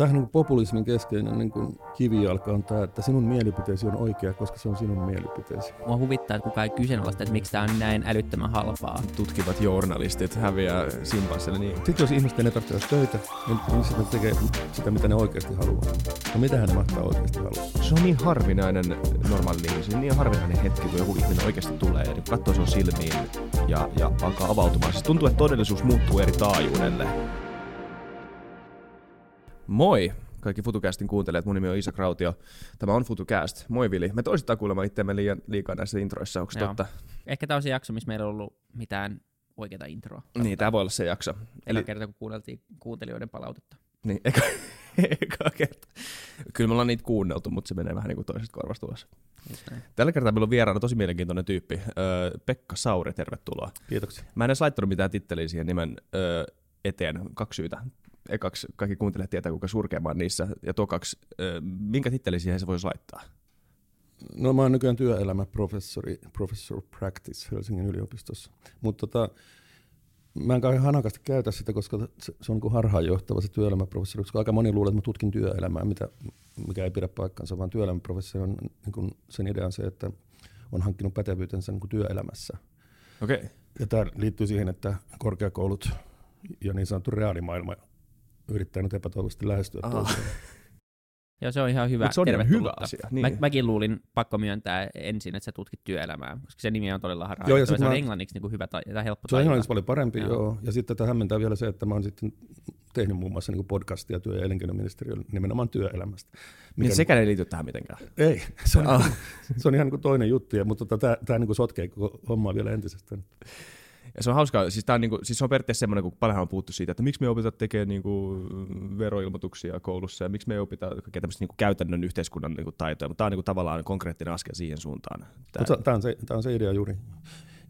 Tähän niin populismin keskeinen niin kuin kivijalka on tämä, että sinun mielipiteesi on oikea, koska se on sinun mielipiteesi. Mua huvittaa, että kukaan ei kyseenalaista, että miksi tämä on näin älyttömän halpaa. Tutkivat journalistit häviää simpanssille. Niin. Sitten jos ihmisten ei tarvitse töitä, niin sitten tekee sitä, mitä ne oikeasti haluaa. No mitähän ne mahtaa oikeasti haluaa? Se on niin harvinainen normaali niin, se on niin harvinainen hetki, kun joku ihminen oikeasti tulee ja niin katsoo sun silmiin ja, ja alkaa avautumaan. Siis tuntuu, että todellisuus muuttuu eri taajuudelle. Moi kaikki FutuCastin kuuntelijat, mun nimi on Isa Krautio. Tämä on FutuCast. Moi Vili. Me toistaan kuulemma itseämme liian, liikaa näissä introissa, onko totta? Ehkä tämä on se jakso, missä meillä on ollut mitään oikeaa introa. Niin, tämä voi olla se jakso. Eli kerta, kun kuunneltiin kuuntelijoiden palautetta. Niin, eka, eka kerta. Kyllä me ollaan niitä kuunneltu, mutta se menee vähän niin kuin toisesta korvasta ulos. Tällä kertaa meillä on vieraana tosi mielenkiintoinen tyyppi. Öö, Pekka Sauri, tervetuloa. Kiitoksia. Mä en edes laittanut mitään titteliä siihen nimen öö, eteen. Kaksi syytä ekaksi kaikki kuuntelijat tietää, kuinka surkeamaan niissä, ja tokaksi, minkä titteli siihen se voisi laittaa? No mä oon nykyään työelämäprofessori, professor practice Helsingin yliopistossa, mutta tota, mä en kauhean hanakasti käytä sitä, koska se, se on niin harhaanjohtava se työelämäprofessori, koska aika moni luulee, että mä tutkin työelämää, mitä, mikä ei pidä paikkansa, vaan työelämäprofessori on niin kuin sen idean se, että on hankkinut pätevyytensä niin kuin työelämässä. Okay. Ja tämä liittyy siihen, että korkeakoulut ja niin sanottu reaalimaailma yrittää nyt epätoivoisesti lähestyä toisiaan. Joo, se on ihan hyvä. Mut se on ihan hyvä asia. Niin. Mä, mäkin luulin, pakko myöntää ensin, että sä tutkit työelämää, koska se nimi on todella harhaa. Joo, ja se on mä... englanniksi niin kuin hyvä tai, tai helppo Se on englanniksi paljon parempi, joo. joo. Ja sitten tätä hämmentää vielä se, että mä oon sitten tehnyt muun muassa niin podcastia työ- ja elinkeinoministeriön nimenomaan työelämästä. Mikä niin sekään ei liity tähän mitenkään. Ei, se on, ah. se on ihan niin kuin toinen juttu, ja, mutta tota, tämä niin sotkee koko hommaa vielä entisestään. Ja se on hauskaa, siis, tää on, niinku, siis se on periaatteessa semmoinen, kun paljon on puhuttu siitä, että miksi me opitaan tekemään niinku veroilmoituksia koulussa ja miksi me opitaan kaikkea tämmöistä niinku käytännön yhteiskunnan niinku taitoja, mutta tämä on niinku tavallaan konkreettinen askel siihen suuntaan. Tämä on, se, tämä on se idea juuri.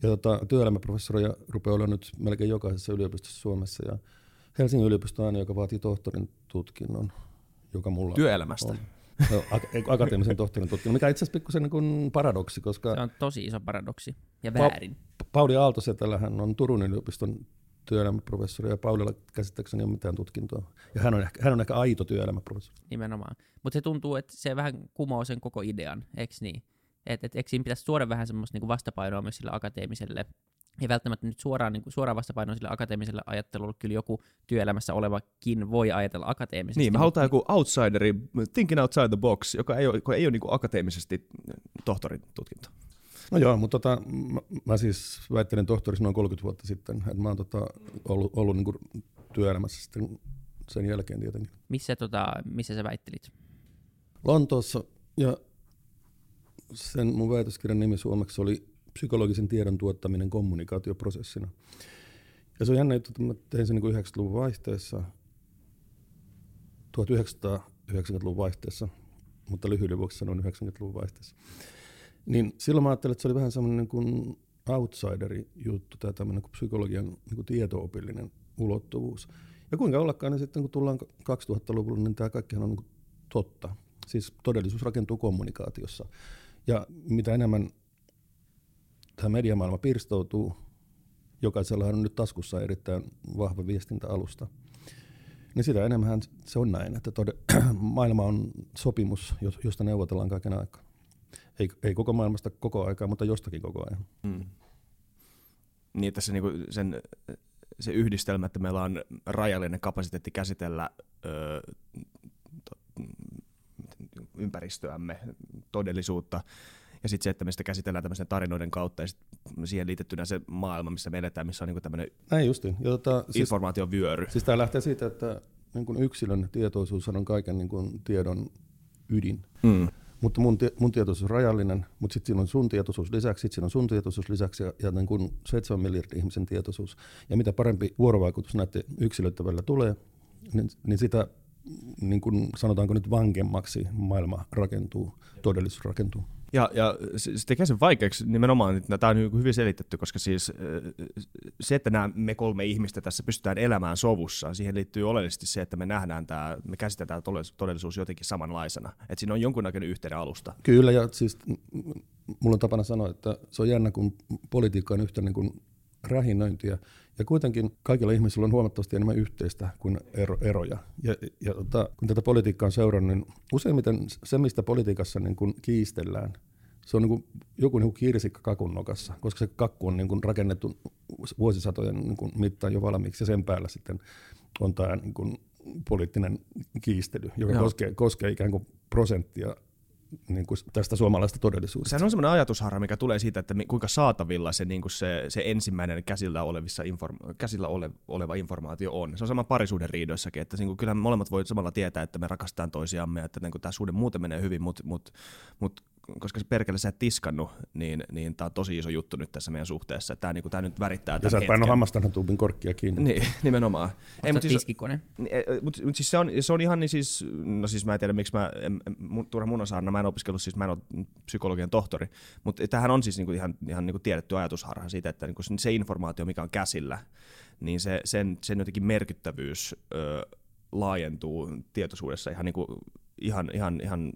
Ja tota, työelämäprofessoria rupeaa olla nyt melkein jokaisessa yliopistossa Suomessa ja Helsingin yliopisto on aina, joka vaatii tohtorin tutkinnon, joka mulla Työelämästä? On. No, akateemisen tohtorin tutkinnon, mikä itse asiassa pikkusen niin paradoksi, koska... Se on tosi iso paradoksi ja väärin. Pa- Pauli Aaltosetällähän on Turun yliopiston työelämäprofessori ja Paulilla käsittääkseni ole mitään tutkintoa. Ja hän on ehkä, hän on ehkä aito työelämäprofessori. Nimenomaan. Mutta se tuntuu, että se vähän kumoo sen koko idean, eikö niin? Että et, eikö siinä pitäisi tuoda vähän semmoista niinku vastapainoa myös sille akateemiselle ei välttämättä nyt suoraan, niin kuin, suoraan vastapainoa sille akateemiselle ajattelulle, kyllä joku työelämässä olevakin voi ajatella akateemisesti. Niin, me halutaan joku outsideri, thinking outside the box, joka ei ole, joka ei ole niin kuin akateemisesti tohtorin tutkinto. No joo, mutta tota, mä, mä siis väittelin tohtorissa noin 30 vuotta sitten, että mä oon tota, ollut, ollut niin kuin työelämässä sitten sen jälkeen tietenkin. Missä, tota, missä sä väittelit? Lontoossa, ja sen mun väitöskirjan nimi suomeksi oli psykologisen tiedon tuottaminen kommunikaatioprosessina. Ja se on jännä että mä tein sen niin 90-luvun vaihteessa, 1990-luvun vaihteessa, mutta lyhyen vuoksi sanon 90-luvun vaihteessa. Niin silloin mä ajattelin, että se oli vähän semmoinen niin kuin outsideri juttu, tämä tämmöinen kuin psykologian niin kuin tietoopillinen ulottuvuus. Ja kuinka ollakaan, niin sitten kun tullaan 2000-luvulle, niin tämä kaikkihan on niin totta. Siis todellisuus rakentuu kommunikaatiossa. Ja mitä enemmän tämä mediamaailma pirstoutuu, jokaisella on nyt taskussa erittäin vahva viestintäalusta, niin sitä enemmän se on näin, että tode, maailma on sopimus, josta neuvotellaan kaiken aikaa. Ei, ei koko maailmasta koko aikaa, mutta jostakin koko ajan. Mm. Niin, että se, niinku, sen, se yhdistelmä, että meillä on rajallinen kapasiteetti käsitellä öö, to, ympäristöämme, todellisuutta, ja sitten se, että me sitä käsitellään tämmöisen tarinoiden kautta ja sit siihen liitettynä se maailma, missä me eletään, missä on niinku tämmöinen Näin justiin. Ja tota, informaation vyöry. Siis, siis tämä lähtee siitä, että niin kun yksilön tietoisuus on kaiken niin kun tiedon ydin. Mm. Mutta mun, mun tietoisuus on rajallinen, mutta sitten siinä on sun tietoisuus lisäksi, sitten siinä on sun tietoisuus lisäksi ja, ja niin kun 7 miljardin ihmisen tietoisuus. Ja mitä parempi vuorovaikutus näiden yksilöiden välillä tulee, niin, niin sitä niin kun sanotaanko nyt vankemmaksi maailma rakentuu, todellisuus rakentuu. Ja, ja se tekee sen vaikeaksi nimenomaan, että tämä on hyvin selitetty, koska siis se, että nämä, me kolme ihmistä tässä pystytään elämään sovussa, siihen liittyy oleellisesti se, että me nähdään tämä, me käsitetään todellisuus jotenkin samanlaisena. Että siinä on jonkunnäköinen yhteinen alusta. Kyllä, ja siis mulla on tapana sanoa, että se on jännä, kun politiikka on yhtä niin kuin rähinöintiä. Ja kuitenkin kaikilla ihmisillä on huomattavasti enemmän yhteistä kuin ero, eroja. Ja, ja tota, kun tätä politiikkaa on seurannut, niin useimmiten se, mistä politiikassa niin kuin kiistellään, se on niin kuin joku niin kuin kirsikka kakun nokassa, koska se kakku on niin kuin rakennettu vuosisatojen niin kuin mittaan jo valmiiksi, ja sen päällä sitten on tämä niin kuin poliittinen kiistely, joka koskee, koskee ikään kuin prosenttia niin kuin tästä suomalaista todellisuudesta. Sehän on semmoinen ajatusharha, mikä tulee siitä, että kuinka saatavilla se, niin kuin se, se ensimmäinen käsillä, olevissa inform- käsillä ole, oleva informaatio on. Se on sama parisuuden riidoissakin, että niin kuin, kyllä molemmat voi samalla tietää, että me rakastetaan toisiamme, että niin kuin, tämä suhde muuten menee hyvin, mutta mut, mut koska se perkele sä et tiskannut, niin, niin tämä on tosi iso juttu nyt tässä meidän suhteessa. Tämä, niin tämä nyt värittää tämän Ja sä et paino hammastanhan tuubin korkkia kiinni. Niin, nimenomaan. Ei, mutta siis, tiskikone? Mutta mut siis se on, se on ihan niin siis, no siis mä en tiedä miksi mä, en, turha mun osaarna, mä en opiskellut, siis mä en ole psykologian tohtori, mutta tämähän on siis niinku ihan, ihan niinku tiedetty ajatusharha siitä, että niinku se informaatio, mikä on käsillä, niin se, sen, sen jotenkin merkittävyys ö, laajentuu tietoisuudessa ihan, niinku, ihan, ihan, ihan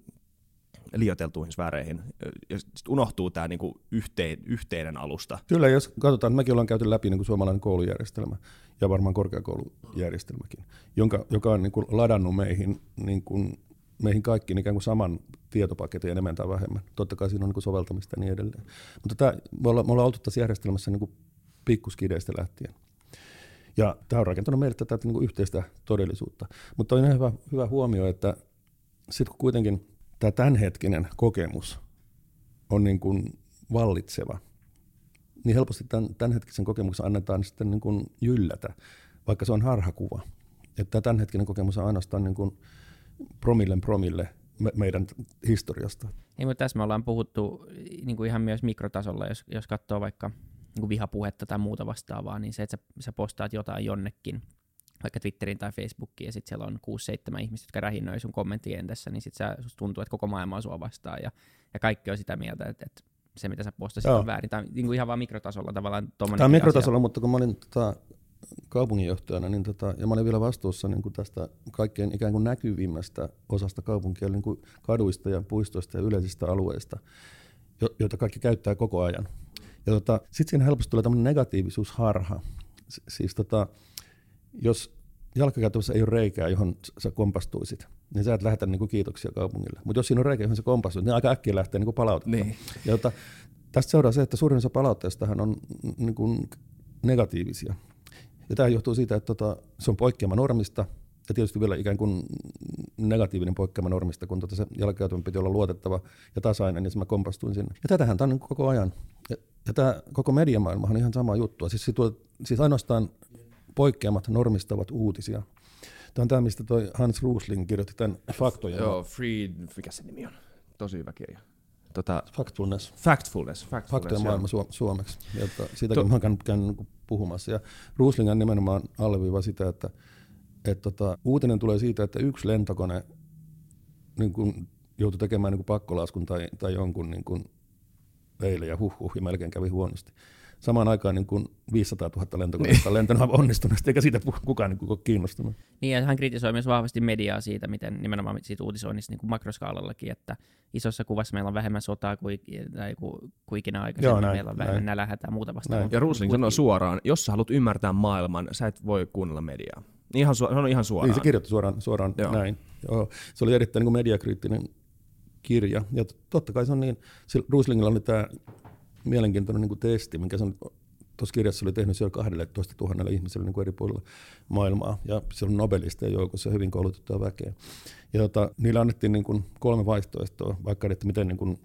liioteltuihin sfääreihin. Ja unohtuu tämä niinku yhteen, yhteinen alusta. Kyllä, jos katsotaan, että mekin ollaan käyty läpi niin kuin suomalainen koulujärjestelmä ja varmaan korkeakoulujärjestelmäkin, jonka, joka on niin kuin ladannut meihin, niin kuin, meihin kaikkiin ikään kuin saman tietopaketin enemmän tai vähemmän. Totta kai siinä on niin kuin soveltamista ja niin edelleen. Mutta tämä, me, ollaan, me ollaan oltu tässä järjestelmässä niin pikkuskideistä lähtien. Ja tämä on rakentanut meille tätä niin kuin yhteistä todellisuutta. Mutta on ihan hyvä, hyvä huomio, että sitten kun kuitenkin tämä tämänhetkinen kokemus on niin kuin vallitseva, niin helposti tämän, tämänhetkisen kokemuksen annetaan sitten niin kuin jyllätä, vaikka se on harhakuva. Että tämänhetkinen kokemus on ainoastaan niin kuin promillen promille me, meidän historiasta. Niin, mutta tässä me ollaan puhuttu niin kuin ihan myös mikrotasolla, jos, jos katsoo vaikka niin kuin vihapuhetta tai muuta vastaavaa, niin se, että sä, sä postaat jotain jonnekin, vaikka Twitteriin tai Facebookiin, ja sitten siellä on 6-7 ihmistä, jotka rähinnöi sun kommenttientässä, niin sitten tuntuu, että koko maailma on sua vastaan, ja, ja kaikki on sitä mieltä, että, että se, mitä sä postasit, Joo. on väärin. Tämä on niin kuin ihan vaan mikrotasolla tavallaan Tämä on mikrotasolla, asia. mutta kun mä olin tota, kaupunginjohtajana, niin tota, ja mä olin vielä vastuussa niin kuin tästä kaikkein ikään kuin näkyvimmästä osasta kaupunkia, niin kuin kaduista ja puistoista ja yleisistä alueista, joita kaikki käyttää koko ajan. Ja tota, sitten siinä helposti tulee tämmöinen negatiivisuusharha. Siis tota, jos jalkakäytävässä ei ole reikää, johon sä kompastuisit, niin sä et lähetä niin kuin kiitoksia kaupungille. Mutta jos siinä on reikä, johon sä kompastuit, niin aika äkkiä lähtee niin kuin palautetta. Niin. Ja jota, tästä seuraa se, että suurin osa palautteistahan on niin kuin negatiivisia. Ja tämä johtuu siitä, että tota, se on poikkeama normista, ja tietysti vielä ikään kuin negatiivinen poikkeama normista, kun tota se jalkakäytävä piti olla luotettava ja tasainen, niin mä kompastuin sinne. Ja tätähän tämä on niin koko ajan. Ja, ja tämä koko mediamaailma on ihan sama juttu. Siis, siis ainoastaan poikkeamat normistavat uutisia. Tämä on tämä, mistä toi Hans Rusling kirjoitti tämän faktoja. Joo, Free, mikä se nimi on? Tosi hyvä kirja. Tota, Factfulness. Factfulness. Factfulness Faktojen maailma su- suomeksi. Jotta siitäkin to- mä käynyt niin puhumassa. Ja Rusling nimenomaan alleviiva sitä, että, että tota, uutinen tulee siitä, että yksi lentokone niin kun joutui tekemään niin pakkolaskun tai, tai jonkun niin kun eilen ja huh, huh ja melkein kävi huonosti samaan aikaan niin kuin 500 000 lentokonetta on lentänyt onnistuneesti, eikä siitä kukaan niin kuin kiinnostunut. Niin, ja hän kritisoi myös vahvasti mediaa siitä, miten nimenomaan siitä uutisoinnista niin kuin makroskaalallakin, että isossa kuvassa meillä on vähemmän sotaa kuin, tai kuin, kuin ikinä aikaisemmin, Joo, näin, meillä on vähemmän nälähätää ja muuta vastaan. Ja Rusling sanoo suoraan, jos sä haluat ymmärtää maailman, sä et voi kuunnella mediaa. Ihan su- on ihan suoraan. Niin, se kirjoitti suoraan, suoraan Joo. näin. Joo. Se oli erittäin niin kuin mediakriittinen kirja. Ja totta kai se on niin, Ruslingilla oli tämä mielenkiintoinen niin kuin testi, minkä se tuossa kirjassa oli tehnyt siellä 12 000 ihmiselle niin kuin eri puolilla maailmaa, ja siellä on nobelisteja joukossa hyvin koulutettua väkeä. Ja tota, niillä annettiin niin kuin kolme vaihtoehtoa, vaikka että miten niin kuin,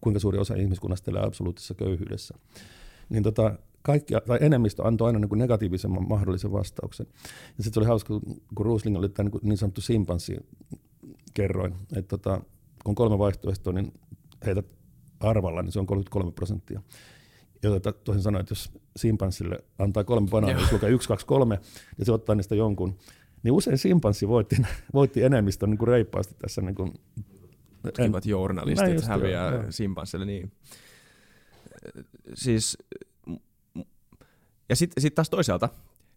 kuinka suuri osa ihmiskunnasta elää absoluuttisessa köyhyydessä. Niin tota, kaikki, tai enemmistö antoi aina niin kuin negatiivisemman mahdollisen vastauksen. Ja sitten se oli hauska, kun Rusling oli tämä niin, niin sanottu simpanssi kerroin, että tota, kun kolme vaihtoehtoa, niin heitä arvalla, niin se on 33 prosenttia. Ja toisin sanoen, että jos simpanssille antaa kolme banaania, jos lukee 1, 2, 3, ja se ottaa niistä jonkun, niin usein simpanssi voitti, voitti enemmistön niin kuin reippaasti tässä. Niin kuin, Tutkivat journalistit häviää jo, simpanssille, niin. Siis, ja sitten sit taas toisaalta,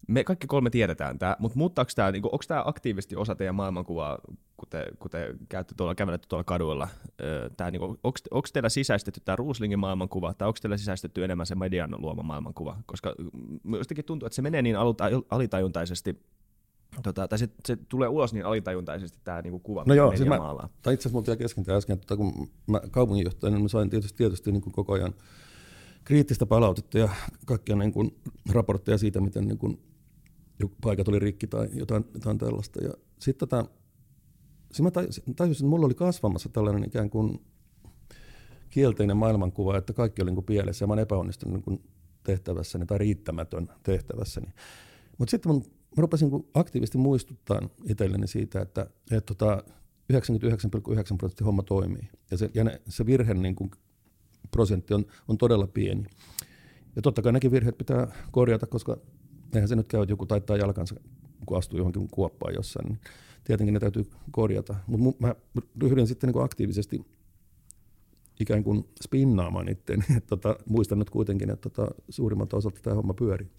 me kaikki kolme tiedetään tämä, mutta muuttaako tämä, niinku, onko tämä aktiivisesti osa teidän maailmankuvaa, kun te, kun te käytte tuolla, kävelette tuolla kaduilla. Tää, niin onko teillä sisäistetty tämä Ruuslingin maailmankuva, tai onko teillä sisäistetty enemmän se median luoma maailmankuva? Koska jostakin tuntuu, että se menee niin alitajuntaisesti, Tota, tai se, se, tulee ulos niin alitajuntaisesti tämä niinku kuva, no joo, siis mä, tai itse asiassa mulla kesken äsken, että kun mä kaupunginjohtajana niin mä sain tietysti, tietysti niin kuin koko ajan kriittistä palautetta ja kaikkia niin kuin raportteja siitä, miten niin kuin paikat oli rikki tai jotain, jotain tällaista. Ja sitten tota, mä tajusin, että mulla oli kasvamassa tällainen ikään kuin kielteinen maailmankuva, että kaikki oli niin kuin pielessä ja mä olen epäonnistunut niin kuin tehtävässäni tai riittämätön tehtävässäni. Mutta sitten mun, mä rupesin niin aktiivisesti muistuttaa itselleni siitä, että, että tota 99,9 prosenttia homma toimii. Ja se, ja ne, se virhe niin kuin prosentti on, on todella pieni. Ja totta kai nekin virheet pitää korjata, koska eihän se nyt käy, että joku taittaa jalkansa, kun astuu johonkin kuoppaan jossain, niin tietenkin ne täytyy korjata. Mutta mä ryhdyin sitten niin aktiivisesti ikään kuin spinnaamaan itseäni. tota, muistan nyt kuitenkin, että tota, suurimmalta osalta tämä homma pyörii.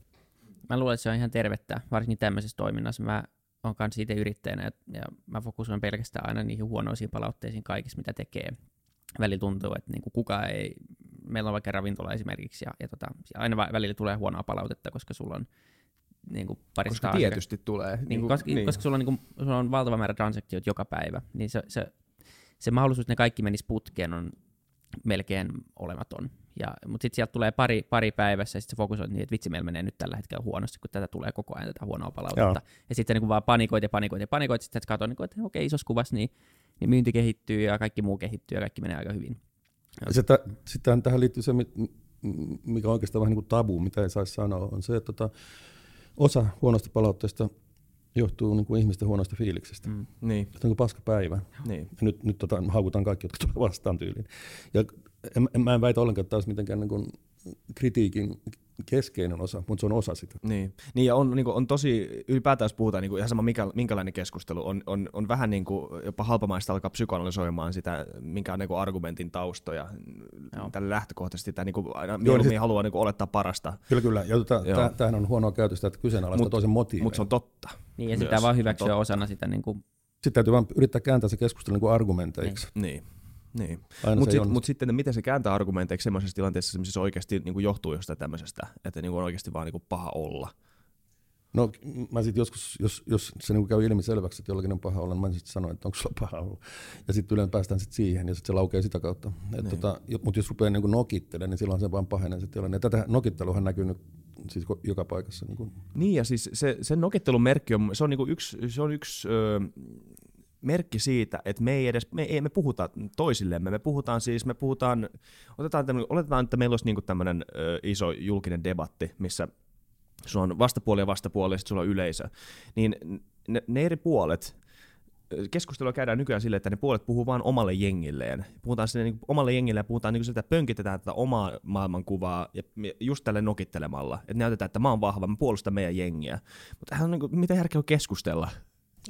Mä luulen, että se on ihan tervettä, varsinkin tämmöisessä toiminnassa. Mä oon kanssa itse yrittäjänä ja, ja mä fokusoin pelkästään aina niihin huonoisiin palautteisiin kaikissa, mitä tekee. Välillä tuntuu, että niin kuin kukaan ei, meillä on vaikka ravintola esimerkiksi, ja, ja tota, aina välillä tulee huonoa palautetta, koska sulla on niin kuin parista Koska tietysti tulee. Niin, niin, koska, niin. koska sulla, on, niin kuin, sulla on valtava määrä transaktioita joka päivä, niin se, se, se mahdollisuus, että ne kaikki menis putkeen, on melkein olematon. Ja, mutta sitten sieltä tulee pari, pari päivässä, ja sitten se fokusoit niin, että vitsi, meillä menee nyt tällä hetkellä huonosti, kun tätä tulee koko ajan tätä huonoa palautetta. Joo. Ja sitten niin vaan panikoit ja panikoit ja panikoit, sitten katsoin, niin että okei, isossa kuvassa niin, niin myynti kehittyy ja kaikki muu kehittyy ja kaikki menee aika hyvin. Sitten, sitten tähän liittyy se, mikä on oikeastaan vähän niin kuin tabu, mitä ei saisi sanoa, on se, että tota, osa huonosta palautteesta johtuu niin kuin ihmisten huonosta fiiliksestä. Mm, niin. Se on kuin paska päivä. Niin. Ja nyt, nyt tota, haukutaan kaikki, jotka tulevat vastaan tyyliin. Ja en, en, mä en väitä ollenkaan, että tämä olisi mitenkään niin kuin kritiikin keskeinen osa, mutta se on osa sitä. Niin, niin ja on, niin kuin, on tosi, ylipäätään jos puhutaan niin kuin, ihan sama mikä, minkälainen keskustelu, on, on, on vähän niin kuin, jopa halpamaista alkaa psykoanalysoimaan sitä, minkä on niin kuin argumentin taustoja. Tällä lähtökohtaisesti tämä niin kuin, aina Joo, niin sit, haluaa niin kuin, olettaa parasta. Kyllä, kyllä. Ja tota, tämähän on huonoa käytöstä, että kyseenalaista toisen motiivia. Mutta se on totta. Niin, ja sitä vaan hyväksyä osana sitä niin kuin... Sitten täytyy vaan yrittää kääntää se keskustelu niin kuin argumenteiksi. Niin. niin. Niin. Mutta sit, mut sitten miten se kääntää argumenteiksi semmoisessa tilanteessa, missä se oikeasti niin kuin johtuu jostain tämmöisestä, että niin kuin on oikeasti vaan niin kuin paha olla? No mä sitten joskus, jos, jos se niin käy ilmi selväksi, että jollakin on paha olla, niin mä sitten sanoin, että onko sulla paha olla. Ja sitten yleensä päästään sitten siihen, ja sitten se laukee sitä kautta. Niin. Tota, Mutta jos rupeaa niin nokittelemaan, niin silloin se vaan pahenee se tilanne. Ja tätä nokitteluhan näkyy nyt siis joka paikassa. Niin, kuin. niin ja siis se, se nokittelun merkki on, se on, niin yksi, se on yksi öö, merkki siitä, että me ei edes, me, ei, me puhuta toisillemme, me puhutaan siis, me puhutaan, otetaan oletetaan, että meillä olisi niin tämmöinen iso julkinen debatti, missä sulla on vastapuoli ja vastapuoli, ja sitten sulla on yleisö, niin ne, ne eri puolet, keskustelua käydään nykyään sille, että ne puolet puhuu vain omalle jengilleen. Puhutaan sinne niin omalle jengille ja puhutaan niin sitä, että pönkitetään tätä omaa maailmankuvaa ja just tälle nokittelemalla. Että näytetään, että mä oon vahva, mä puolustan meidän jengiä. Mutta niin mitä järkeä on keskustella?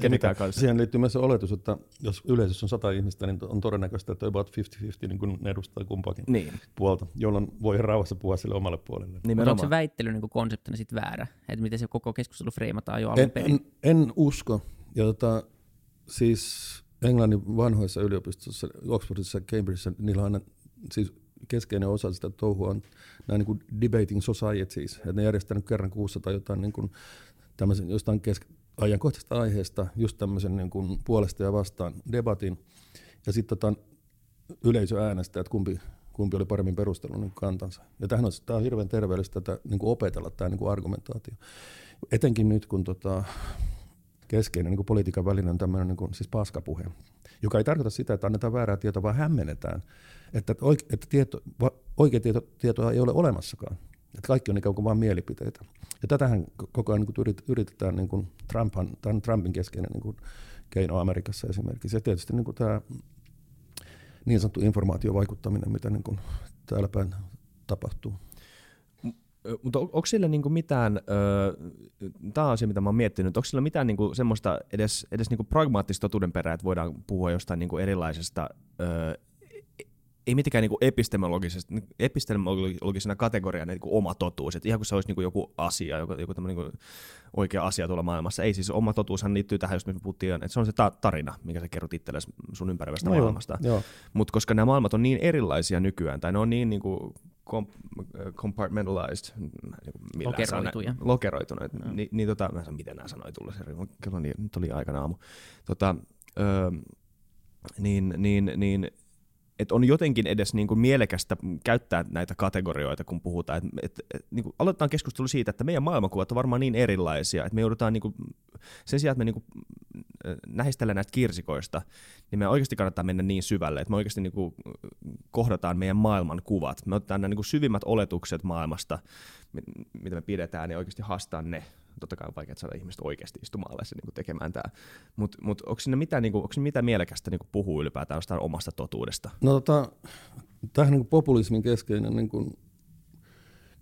Kenenkään kanssa. Siihen liittyy myös se oletus, että jos yleisössä on sata ihmistä, niin on todennäköistä, että about 50-50 niin kun ne edustaa kumpaakin niin. puolta, jolloin voi rauhassa puhua sille omalle puolelle. Niin, onko se väittely niin konseptina sitten väärä? Että miten se koko keskustelu freimataan jo alun perin? En, en, usko. Ja tota, siis Englannin vanhoissa yliopistoissa, Oxfordissa ja Cambridgeissa, niillä on aina siis keskeinen osa sitä touhua on nämä niin kuin debating societies, että ne järjestää kerran kuussa tai jotain niin kuin tämmöisen, jostain kesk- ajankohtaisesta aiheesta just tämmöisen niin kuin puolesta ja vastaan debatin, ja sitten tota, yleisö äänestää, että kumpi, kumpi oli paremmin perustellut niin kantansa. Ja tämähän on, tämä on hirveän terveellistä tätä, niin kuin opetella tämä niin kuin argumentaatio. Etenkin nyt, kun tota, keskeinen niin kuin politiikan väline on tämmöinen niin kuin, siis paskapuhe, joka ei tarkoita sitä, että annetaan väärää tietoa, vaan hämmennetään, että, oike, että tieto, oikea tieto, tietoa ei ole olemassakaan. Että kaikki on ikään kuin vain mielipiteitä. Ja tätähän koko ajan niin yritetään, niin kuin Trumphan, tämän Trumpin keskeinen niin kuin keino Amerikassa esimerkiksi. Ja tietysti niin kuin tämä niin sanottu informaatiovaikuttaminen, mitä niin kuin täällä päin tapahtuu. Mutta on, onko sillä niinku mitään, tämä on asia, mitä mä oon miettinyt, onko sillä mitään niinku semmoista edes, edes niinku pragmaattista totuuden perää, että voidaan puhua jostain niinku erilaisesta ö, ei mitenkään niinku epistemologisesti, epistemologisena kategoriana niinku oma totuus, että ihan kuin se olisi niinku joku asia, joku, joku niinku oikea asia tuolla maailmassa. Ei siis oma totuushan liittyy tähän, jos me puhuttiin, että se on se ta- tarina, mikä sä kerrot itsellesi sun ympäröivästä no maailmasta. Mutta koska nämä maailmat on niin erilaisia nykyään, tai ne on niin niinku compartmentalized, niin lokeroituja. lokeroituneet, niin, niin tota, mä en saa miten nämä sanoi tulla, kello niin, nyt oli aikana aamu. Tota, öö, niin, niin, niin että on jotenkin edes niin kuin mielekästä käyttää näitä kategorioita, kun puhutaan. Et, et, et, niin kuin aloitetaan keskustelu siitä, että meidän maailmankuvat on varmaan niin erilaisia, että me joudutaan niin kuin, sen sijaan, että me niin kuin, nähistellään näistä kirsikoista, niin me oikeasti kannattaa mennä niin syvälle, että me oikeasti niin kuin, kohdataan meidän maailmankuvat. Me otetaan nämä niin kuin syvimmät oletukset maailmasta, mitä me pidetään, ja oikeasti haastaa ne totta kai on vaikea saada ihmiset oikeasti istumaan alas ja niin tekemään tämä. Mutta mut, onko siinä mitään, niin kuin, onko siinä mitään mielekästä niin puhua ylipäätään jostain omasta totuudesta? No tota, tähän niin populismin keskeinen niin kuin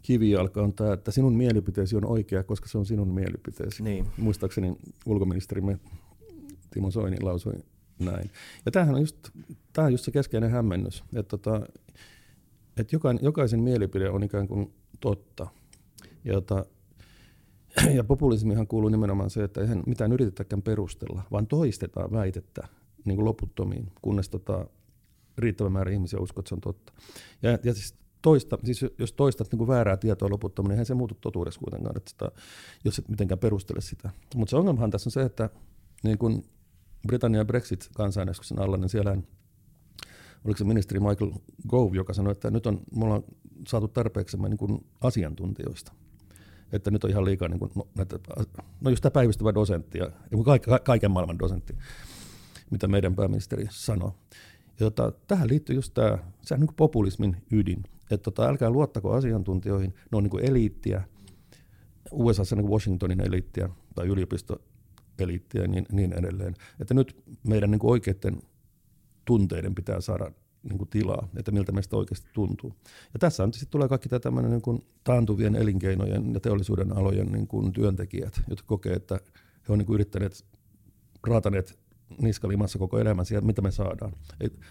kivijalka on tämä, että sinun mielipiteesi on oikea, koska se on sinun mielipiteesi. Niin. Muistaakseni ulkoministerimme Timo Soini lausui näin. Ja tämähän on just, tämä on just se keskeinen hämmennys, että, tota, että jokainen, jokaisen mielipide on ikään kuin totta. Ja tota, ja populismihan kuuluu nimenomaan se, että eihän mitään yritetäkään perustella, vaan toistetaan väitettä niin kuin loputtomiin, kunnes tota, riittävä määrä ihmisiä uskoo, että se on totta. Ja, ja siis toista, siis jos toistat niin kuin väärää tietoa loputtomiin, niin eihän se muutu totuudeksi kuitenkaan, että sitä, jos et mitenkään perustele sitä. Mutta se ongelmahan tässä on se, että niin kuin Britannian Brexit-kansanäänestyksen alla, niin siellä oliko se ministeri Michael Gove, joka sanoi, että nyt on, me ollaan saatu tarpeeksi niin kuin asiantuntijoista että nyt on ihan liikaa niin kuin, no, näitä, no just tämä päivystävä dosentti ja kaiken, kaiken maailman dosentti, mitä meidän pääministeri sanoi. Ja tota, tähän liittyy just tämä, se on niin populismin ydin, että tota, älkää luottako asiantuntijoihin, ne on niin kuin eliittiä, USA niin Washingtonin eliittiä tai yliopistoeliittiä ja niin, niin edelleen. Että nyt meidän niin kuin oikeiden tunteiden pitää saada niin kuin tilaa, että miltä meistä oikeasti tuntuu. Ja tässä on, sitten tulee kaikki tämä niin kuin taantuvien elinkeinojen ja teollisuuden alojen niin kuin työntekijät, jotka kokee, että he on niin yrittäneet, raataneet niskalimassa koko elämänsä ja mitä me saadaan.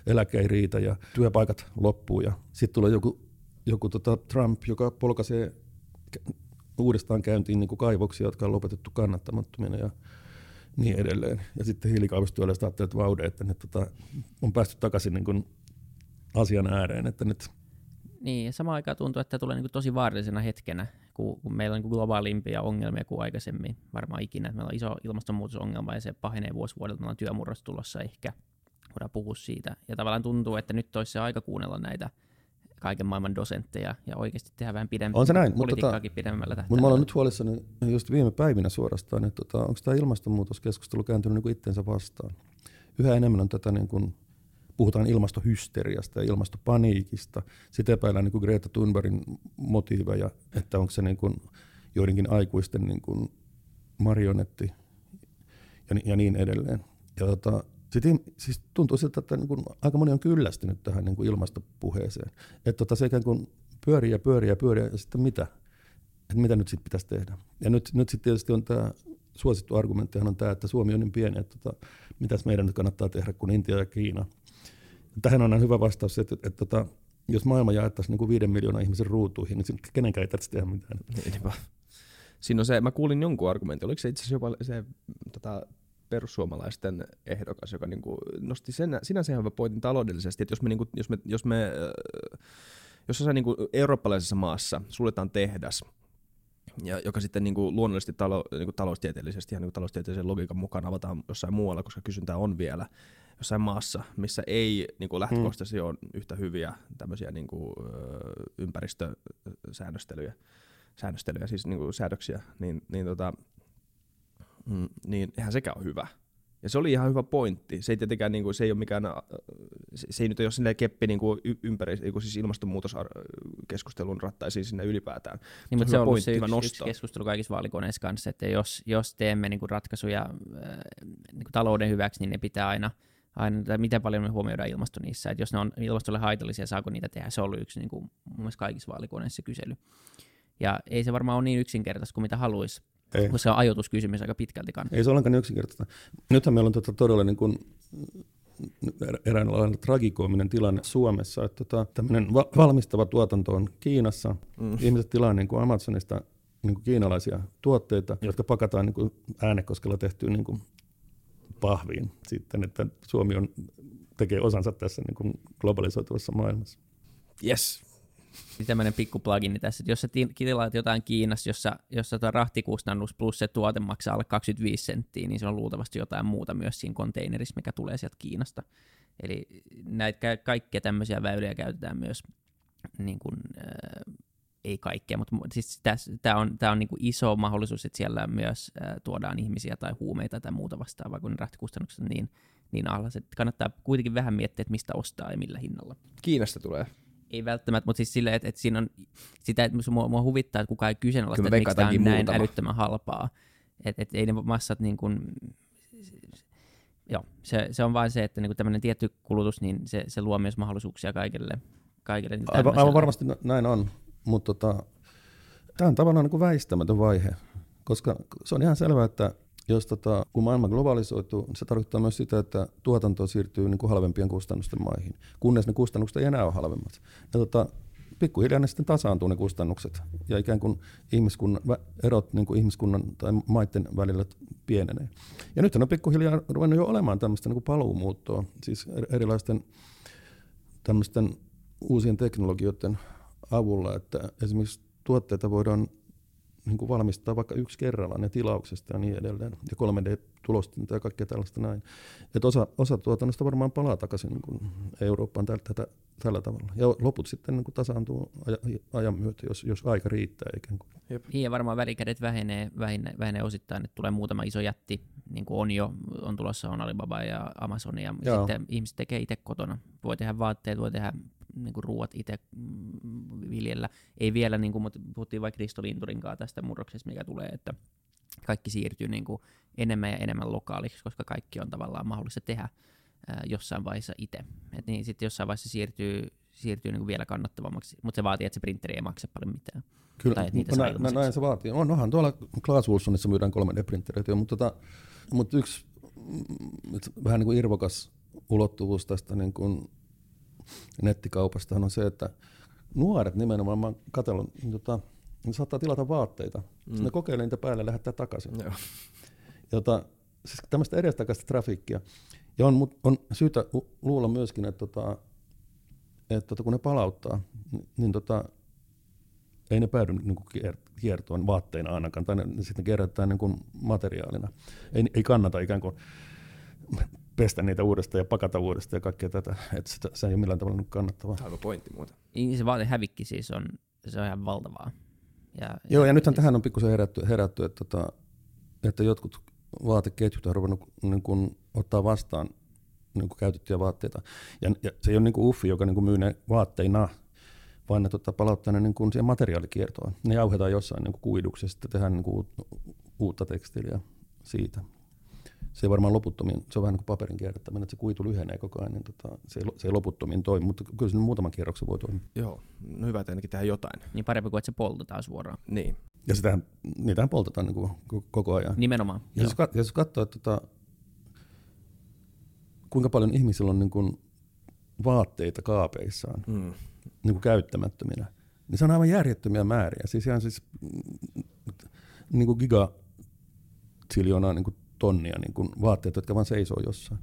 Eläke ei riitä ja työpaikat loppuu ja sitten tulee joku, joku tota Trump, joka polkaisee uudestaan käyntiin niin kuin kaivoksia, jotka on lopetettu kannattamattomina ja niin edelleen. Ja sitten hiilikaivostyöläiset ajattelevat, että vaude, että ne tota, on päästy takaisin niin kuin asian ääreen. Että nyt... Niin, ja samaan aikaan tuntuu, että tulee niin tosi vaarallisena hetkenä, kun, kun meillä on niin globaalimpia ongelmia kuin aikaisemmin varmaan ikinä. Meillä on iso ilmastonmuutosongelma ja se pahenee vuosi vuodelta. Meillä on työmurros tulossa ehkä. Voidaan puhua siitä. Ja tavallaan tuntuu, että nyt olisi se aika kuunnella näitä kaiken maailman dosentteja ja oikeasti tehdä vähän pidemmän on se näin, politiikkaakin tota, pidemmällä tähtäimellä. Mutta mä olen nyt huolissani just viime päivinä suorastaan, että tota, onko tämä ilmastonmuutoskeskustelu kääntynyt niin kuin itsensä vastaan. Yhä enemmän on tätä niin kuin puhutaan ilmastohysteriasta ja ilmastopaniikista. Sitten epäillään niin Greta Thunbergin motiiveja, että onko se niin kuin joidenkin aikuisten niin kuin marionetti ja, ja niin edelleen. Ja tota, sitten, siis tuntuu siltä, että niin kuin aika moni on kyllästynyt tähän niin kuin ilmastopuheeseen. Että tota, se ikään kuin pyörii ja pyörii ja pyörii ja sitten mitä? Että mitä nyt sitten pitäisi tehdä? Ja nyt, nyt sitten tietysti on tämä suosittu argumenttihan on tämä, että Suomi on niin pieni, että tota, mitäs meidän nyt kannattaa tehdä, kun Intia ja Kiina Tähän on hyvä vastaus, että, että, että, että jos maailma jaettaisiin niin kuin viiden miljoonaa ihmisen ruutuihin, niin kenenkään ei tarvitse tehdä mitään. Niinpä. Siinä on se, mä kuulin jonkun argumentin, oliko se itse asiassa jopa se tota, perussuomalaisten ehdokas, joka niinku nosti sen, sinänsä hyvä pointin taloudellisesti, että jos me, niinku, jos me, jos me jos jossain niinku eurooppalaisessa maassa suljetaan tehdas, ja joka sitten niin kuin luonnollisesti talo, niin kuin taloustieteellisesti ja niin kuin taloustieteellisen logiikan mukaan avataan jossain muualla, koska kysyntää on vielä jossain maassa, missä ei niin kuin lähtökohtaisesti mm. ole yhtä hyviä tämmöisiä niin kuin, ympäristösäännöstelyjä, säännöstelyjä, siis niin kuin säädöksiä, niin, niin, tota, mm, niin eihän sekään ole hyvä. Ja se oli ihan hyvä pointti. Se ei tietenkään, niin kuin, se ei ole mikään, se ei nyt ole silleen keppi niin kuin ympäri, niin kuin siis ilmastonmuutoskeskustelun rattaisiin sinne ylipäätään. Niin, mutta se on ollut se yksi, yksi, keskustelu kaikissa vaalikoneissa kanssa, että jos, jos teemme niin kuin ratkaisuja niin kuin talouden hyväksi, niin ne pitää aina, aina tai miten paljon me huomioidaan ilmasto niissä, että jos ne on ilmastolle haitallisia, saako niitä tehdä, se on ollut yksi niin kuin, mun mielestä kaikissa vaalikoneissa kysely. Ja ei se varmaan ole niin yksinkertaista kuin mitä haluaisi, ei. Kun se on ajoituskysymys aika pitkälti Ei se ollenkaan niin yksinkertaista. Nythän meillä on tota todella niin kuin eräänlainen tragikoominen tilanne Suomessa, että tota, tämmöinen va- valmistava tuotanto on Kiinassa. Mm. Ihmiset tilaa niin kuin Amazonista niin kuin kiinalaisia tuotteita, jotka pakataan niin kuin äänekoskella tehtyyn niin kuin pahviin sitten, että Suomi on, tekee osansa tässä niin kuin globalisoituvassa maailmassa. Yes, tämmöinen pikku plugini tässä, että jos sä tilaat jotain Kiinassa, jossa, jossa tuo rahtikustannus plus se tuote maksaa alle 25 senttiä, niin se on luultavasti jotain muuta myös siinä konteinerissa, mikä tulee sieltä Kiinasta. Eli näitä kaikkia tämmöisiä väyliä käytetään myös, niin kuin, äh, ei kaikkea, mutta siis tämä on, tää on niin kuin iso mahdollisuus, että siellä myös äh, tuodaan ihmisiä tai huumeita tai muuta vastaavaa, kun rahtikustannukset on niin, niin alhaiset. Kannattaa kuitenkin vähän miettiä, että mistä ostaa ja millä hinnalla. Kiinasta tulee ei välttämättä, mutta siis silleen, että, että siinä on sitä, että mua, mua huvittaa, että kukaan ei kyseenalaista, että miksi tämä on näin muutama. älyttömän halpaa. Että et ei ne massat niin kuin, joo, se, se on vain se, että niin tämmöinen tietty kulutus, niin se, se luo myös mahdollisuuksia kaikille. kaikille niin aivan, aivan varmasti näin on, mutta tota, tämä on tavallaan niin kuin väistämätön vaihe, koska se on ihan selvää, että jos tota, kun maailma globalisoituu, niin se tarkoittaa myös sitä, että tuotanto siirtyy niin kuin halvempien kustannusten maihin, kunnes ne kustannukset ei enää ole halvemmat. Ja tota, pikkuhiljaa ne sitten tasaantuu ne kustannukset ja ikään kuin ihmiskunnan, erot niin kuin ihmiskunnan tai maiden välillä pienenee. Ja nyt on pikkuhiljaa ruvennut jo olemaan tämmöistä niin kuin paluumuuttoa, siis erilaisten tämmöisten uusien teknologioiden avulla, että esimerkiksi tuotteita voidaan niin kuin valmistaa vaikka yksi kerrallaan ja tilauksesta ja niin edelleen, ja 3D-tulostinta ja kaikkea tällaista näin. Että osa, osa tuotannosta varmaan palaa takaisin niin kuin Eurooppaan tällä, tätä, tällä tavalla. Ja loput sitten niin kuin tasaantuu ajan myötä, jos, jos aika riittää ikään kuin. Jep. Niin ja varmaan välikädet vähenee, vähenee, vähenee osittain, että tulee muutama iso jätti, niin kuin on jo, on tulossa on Alibaba ja Amazon, ja Joo. sitten ihmiset tekee itse kotona. Voi tehdä vaatteet, voi tehdä niin kuin ruuat itse mm, viljellä. Ei vielä, niin kuin, mutta puhuttiin vaikka Kristolinturin kanssa tästä murroksesta, mikä tulee, että kaikki siirtyy niin kuin enemmän ja enemmän lokaaliksi, koska kaikki on tavallaan mahdollista tehdä ää, jossain vaiheessa itse. Et niin sitten jossain vaiheessa siirtyy, siirtyy niin kuin vielä kannattavammaksi, mutta se vaatii, että se printeri ei maksa paljon mitään. Kyllä, tai, niitä no, näin, näin se vaatii. On, onhan tuolla Klaas Wilsonissa myydään 3D-printereitä, mutta, tota, mutta yksi mm, vähän niin kuin irvokas ulottuvuus tästä niin kuin nettikaupasta on se, että nuoret nimenomaan, mä oon katsellut, niin tota, ne saattaa tilata vaatteita. Mm. Sitten ne kokeilee niitä päälle ja lähettää takaisin. Joo. Jota, siis tämmöistä edestakaista trafiikkia. Ja on, on syytä luulla myöskin, että, tota, että tota, kun ne palauttaa, niin, niin tota, ei ne päädy niin kuin kiertoon vaatteina ainakaan, tai ne, ne sitten kerätään niin kuin materiaalina. Ei, ei kannata ikään kuin pestä niitä uudestaan ja pakata uudestaan ja kaikkea tätä. Että sitä, se ei ole millään tavalla kannattavaa. Aivan pointti muuta. Niin se vaatehävikki siis on, se on ihan valtavaa. Ja, Joo, ja, ja nythän tähän on pikkusen herätty, herätty että, että, tota, että jotkut vaateketjut on ruvennut niin kuin, ottaa vastaan niin kuin käytettyjä vaatteita. Ja, ja se ei ole niin kuin Uffi, joka niin kuin myy ne vaatteina, vaan ne tota, palauttaa ne niin kuin siihen materiaalikiertoon. Ne jauhetaan jossain niin kuin kuiduksi ja sitten tehdään niin kuin uutta tekstiiliä siitä se ei varmaan loputtomiin, se on vähän niin kuin paperin kierrättäminen, että se kuitu lyhenee koko ajan, niin tota, se, ei, se ei loputtomiin toimi, mutta kyllä se muutaman kierroksen voi toimia. Joo, no hyvä, että ainakin tehdään jotain. Niin parempi kuin, että se poltetaan suoraan. Niin. Ja sitähän, niitähän poltetaan niin kuin koko ajan. Nimenomaan. Ja jos, jos katsoo, että tota, kuinka paljon ihmisillä on niin kuin vaatteita kaapeissaan mm. niin kuin käyttämättöminä, niin se on aivan järjettömiä määriä. Siis ihan siis niin kuin giga niin kuin tonnia niin kuin vaatteita, jotka vaan seisoo jossain.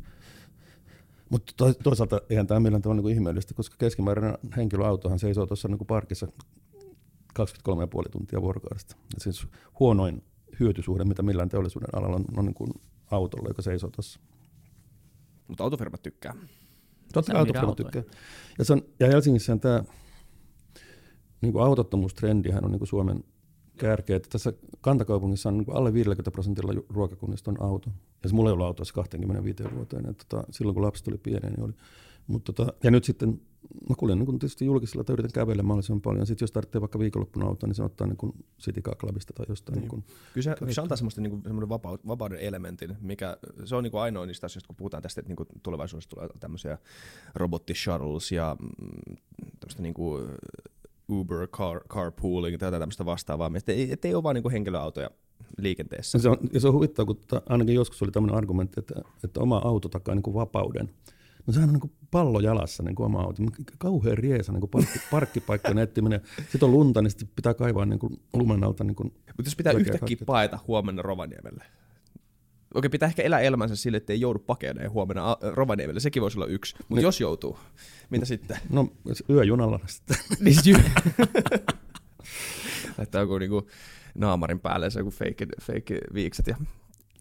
Mutta toisaalta eihän tämä millään tavalla niin ihmeellistä, koska keskimääräinen henkilöautohan seisoo tuossa niin parkissa 23,5 tuntia vuorokaudesta. Ja siis huonoin hyötysuhde, mitä millään teollisuuden alalla on, on niin kuin autolla, joka seisoo tuossa. Mutta autofirmat tykkää. Totta kai autofirmat tykkää. Ja, se on, ja Helsingissä tämä niin kuin autottomuustrendihän on niin kuin Suomen kärkeä, että tässä kantakaupungissa on niin alle 50 prosentilla ruokakunnista on auto. Ja se mulla ei ollut autossa 25 vuoteen, että tota, silloin kun lapset oli pieni, niin oli. Mut tota, ja nyt sitten mä kuljen niin tietysti julkisella tai yritän kävellä mahdollisimman paljon. Sitten jos tarvitsee vaikka viikonloppuna autoa, niin se ottaa niin kuin City Clubista tai jostain. Niin. Niin Kyllä se, se antaa semmoista niin kuin, vapauden elementin, mikä se on niin kuin ainoa niistä asioista, kun puhutaan tästä, että niin kuin tulevaisuudessa tulee tämmöisiä robotti-shuttles ja mm, tämmöistä niin kuin Uber, car, carpooling tai tämmöistä vastaavaa, että ei, ole vain niin henkilöautoja liikenteessä. Se on, ja se on huvittavaa, kun ta, ainakin joskus oli tämmöinen argumentti, että, että oma auto takaa niin kuin vapauden. No sehän on niin kuin pallo jalassa niin kuin oma auto. Kauhean riesa niin kuin parkki, parkkipaikkojen etsiminen. Sitten on lunta, niin sitten pitää kaivaa niin kuin lumen alta. Niin kuin Mutta jos pitää yhtäkkiä paeta huomenna Rovaniemelle. Okei, pitää ehkä elää elämänsä sille, että ei joudu pakeneen huomenna Rovaniemelle. Sekin voisi olla yksi. Mutta Niin. jos joutuu, mitä sitten? No yöjunalla sitten. niin Laittaa joku niinku naamarin päälle se joku fake, fake viikset ja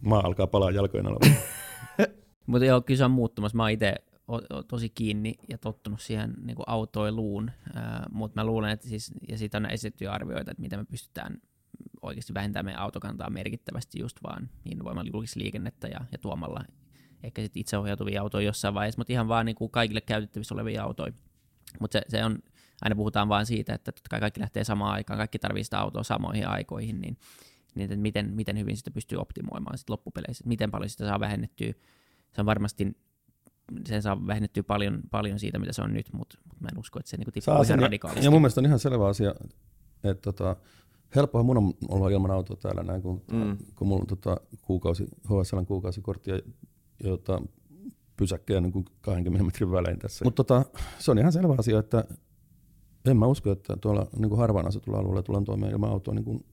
Maa alkaa palaa jalkojen alla. Mutta joo, kyllä se on muuttumassa. Mä oon itse tosi kiinni ja tottunut siihen niin kuin autoiluun, mutta mä luulen, että siis, ja siitä on esitetty arvioita, että miten me pystytään oikeasti vähentämään meidän autokantaa merkittävästi just vaan innovoimalla julkisliikennettä ja, ja tuomalla ehkä sitten itseohjautuvia autoja jossain vaiheessa, mutta ihan vaan niin kuin kaikille käytettävissä olevia autoja. Mutta se, se on, aina puhutaan vaan siitä, että totta kai kaikki lähtee samaan aikaan, kaikki tarvitsee sitä autoa samoihin aikoihin, niin, niin että miten, miten hyvin sitä pystyy optimoimaan sit loppupeleissä, että miten paljon sitä saa vähennettyä. Se on varmasti, sen saa vähennettyä paljon, paljon siitä, mitä se on nyt, mutta mut mä en usko, että se niinku tippuu ihan radikaalisti. ja mun mielestä on ihan selvä asia, että tota, helppohan mun on olla ilman autoa täällä näin, kun, Mm. kun mulla on tota, kuukausi, HSLn kuukausikortti ja jota, pysäkkejä niin kuin 20 metrin välein tässä. Mutta tota, se on ihan selvä asia, että en mä usko, että tuolla niin kuin harvaan asutulla alueella tullaan toimeen ilman autoa niin kuin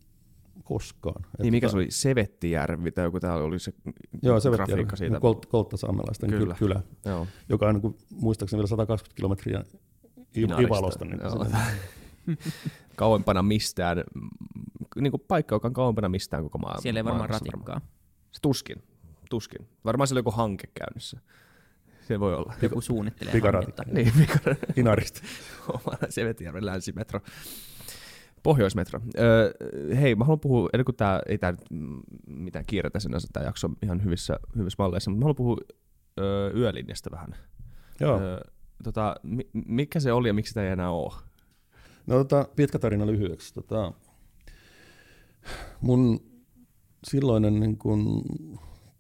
koskaan. Et Niin mikä tota, se oli? Sevettijärvi tai joku täällä oli se Joo, se grafiikka siitä. Kolt, Kolttasaamelaisten Kyllä. kylä. Joo. joka on niin kuin, muistaakseni vielä 120 kilometriä. Ivalosta. Niin. kauempana mistään, niin kuin paikka, joka on kauempana mistään koko maa- Siellä ei varmaan maailmassa ratikkaa. Se tuskin, tuskin. Varmaan siellä on joku hanke käynnissä. Se voi olla. Joku suunnittelee Pikaratikka. hanketta. Niin, mikä Inarista. omana Sevetijärven länsimetro. Pohjoismetro. Öö, hei, mä haluan puhua, ennen kuin tää, ei tää nyt mitään kiiretä sinänsä, tää jakso on ihan hyvissä, hyvissä malleissa, mutta mä haluan puhua öö, yölinjasta vähän. Joo. Öö, tota, mi- mikä se oli ja miksi sitä ei enää ole? No tota, pitkä tarina lyhyeksi. Tota, mun silloinen niin kun,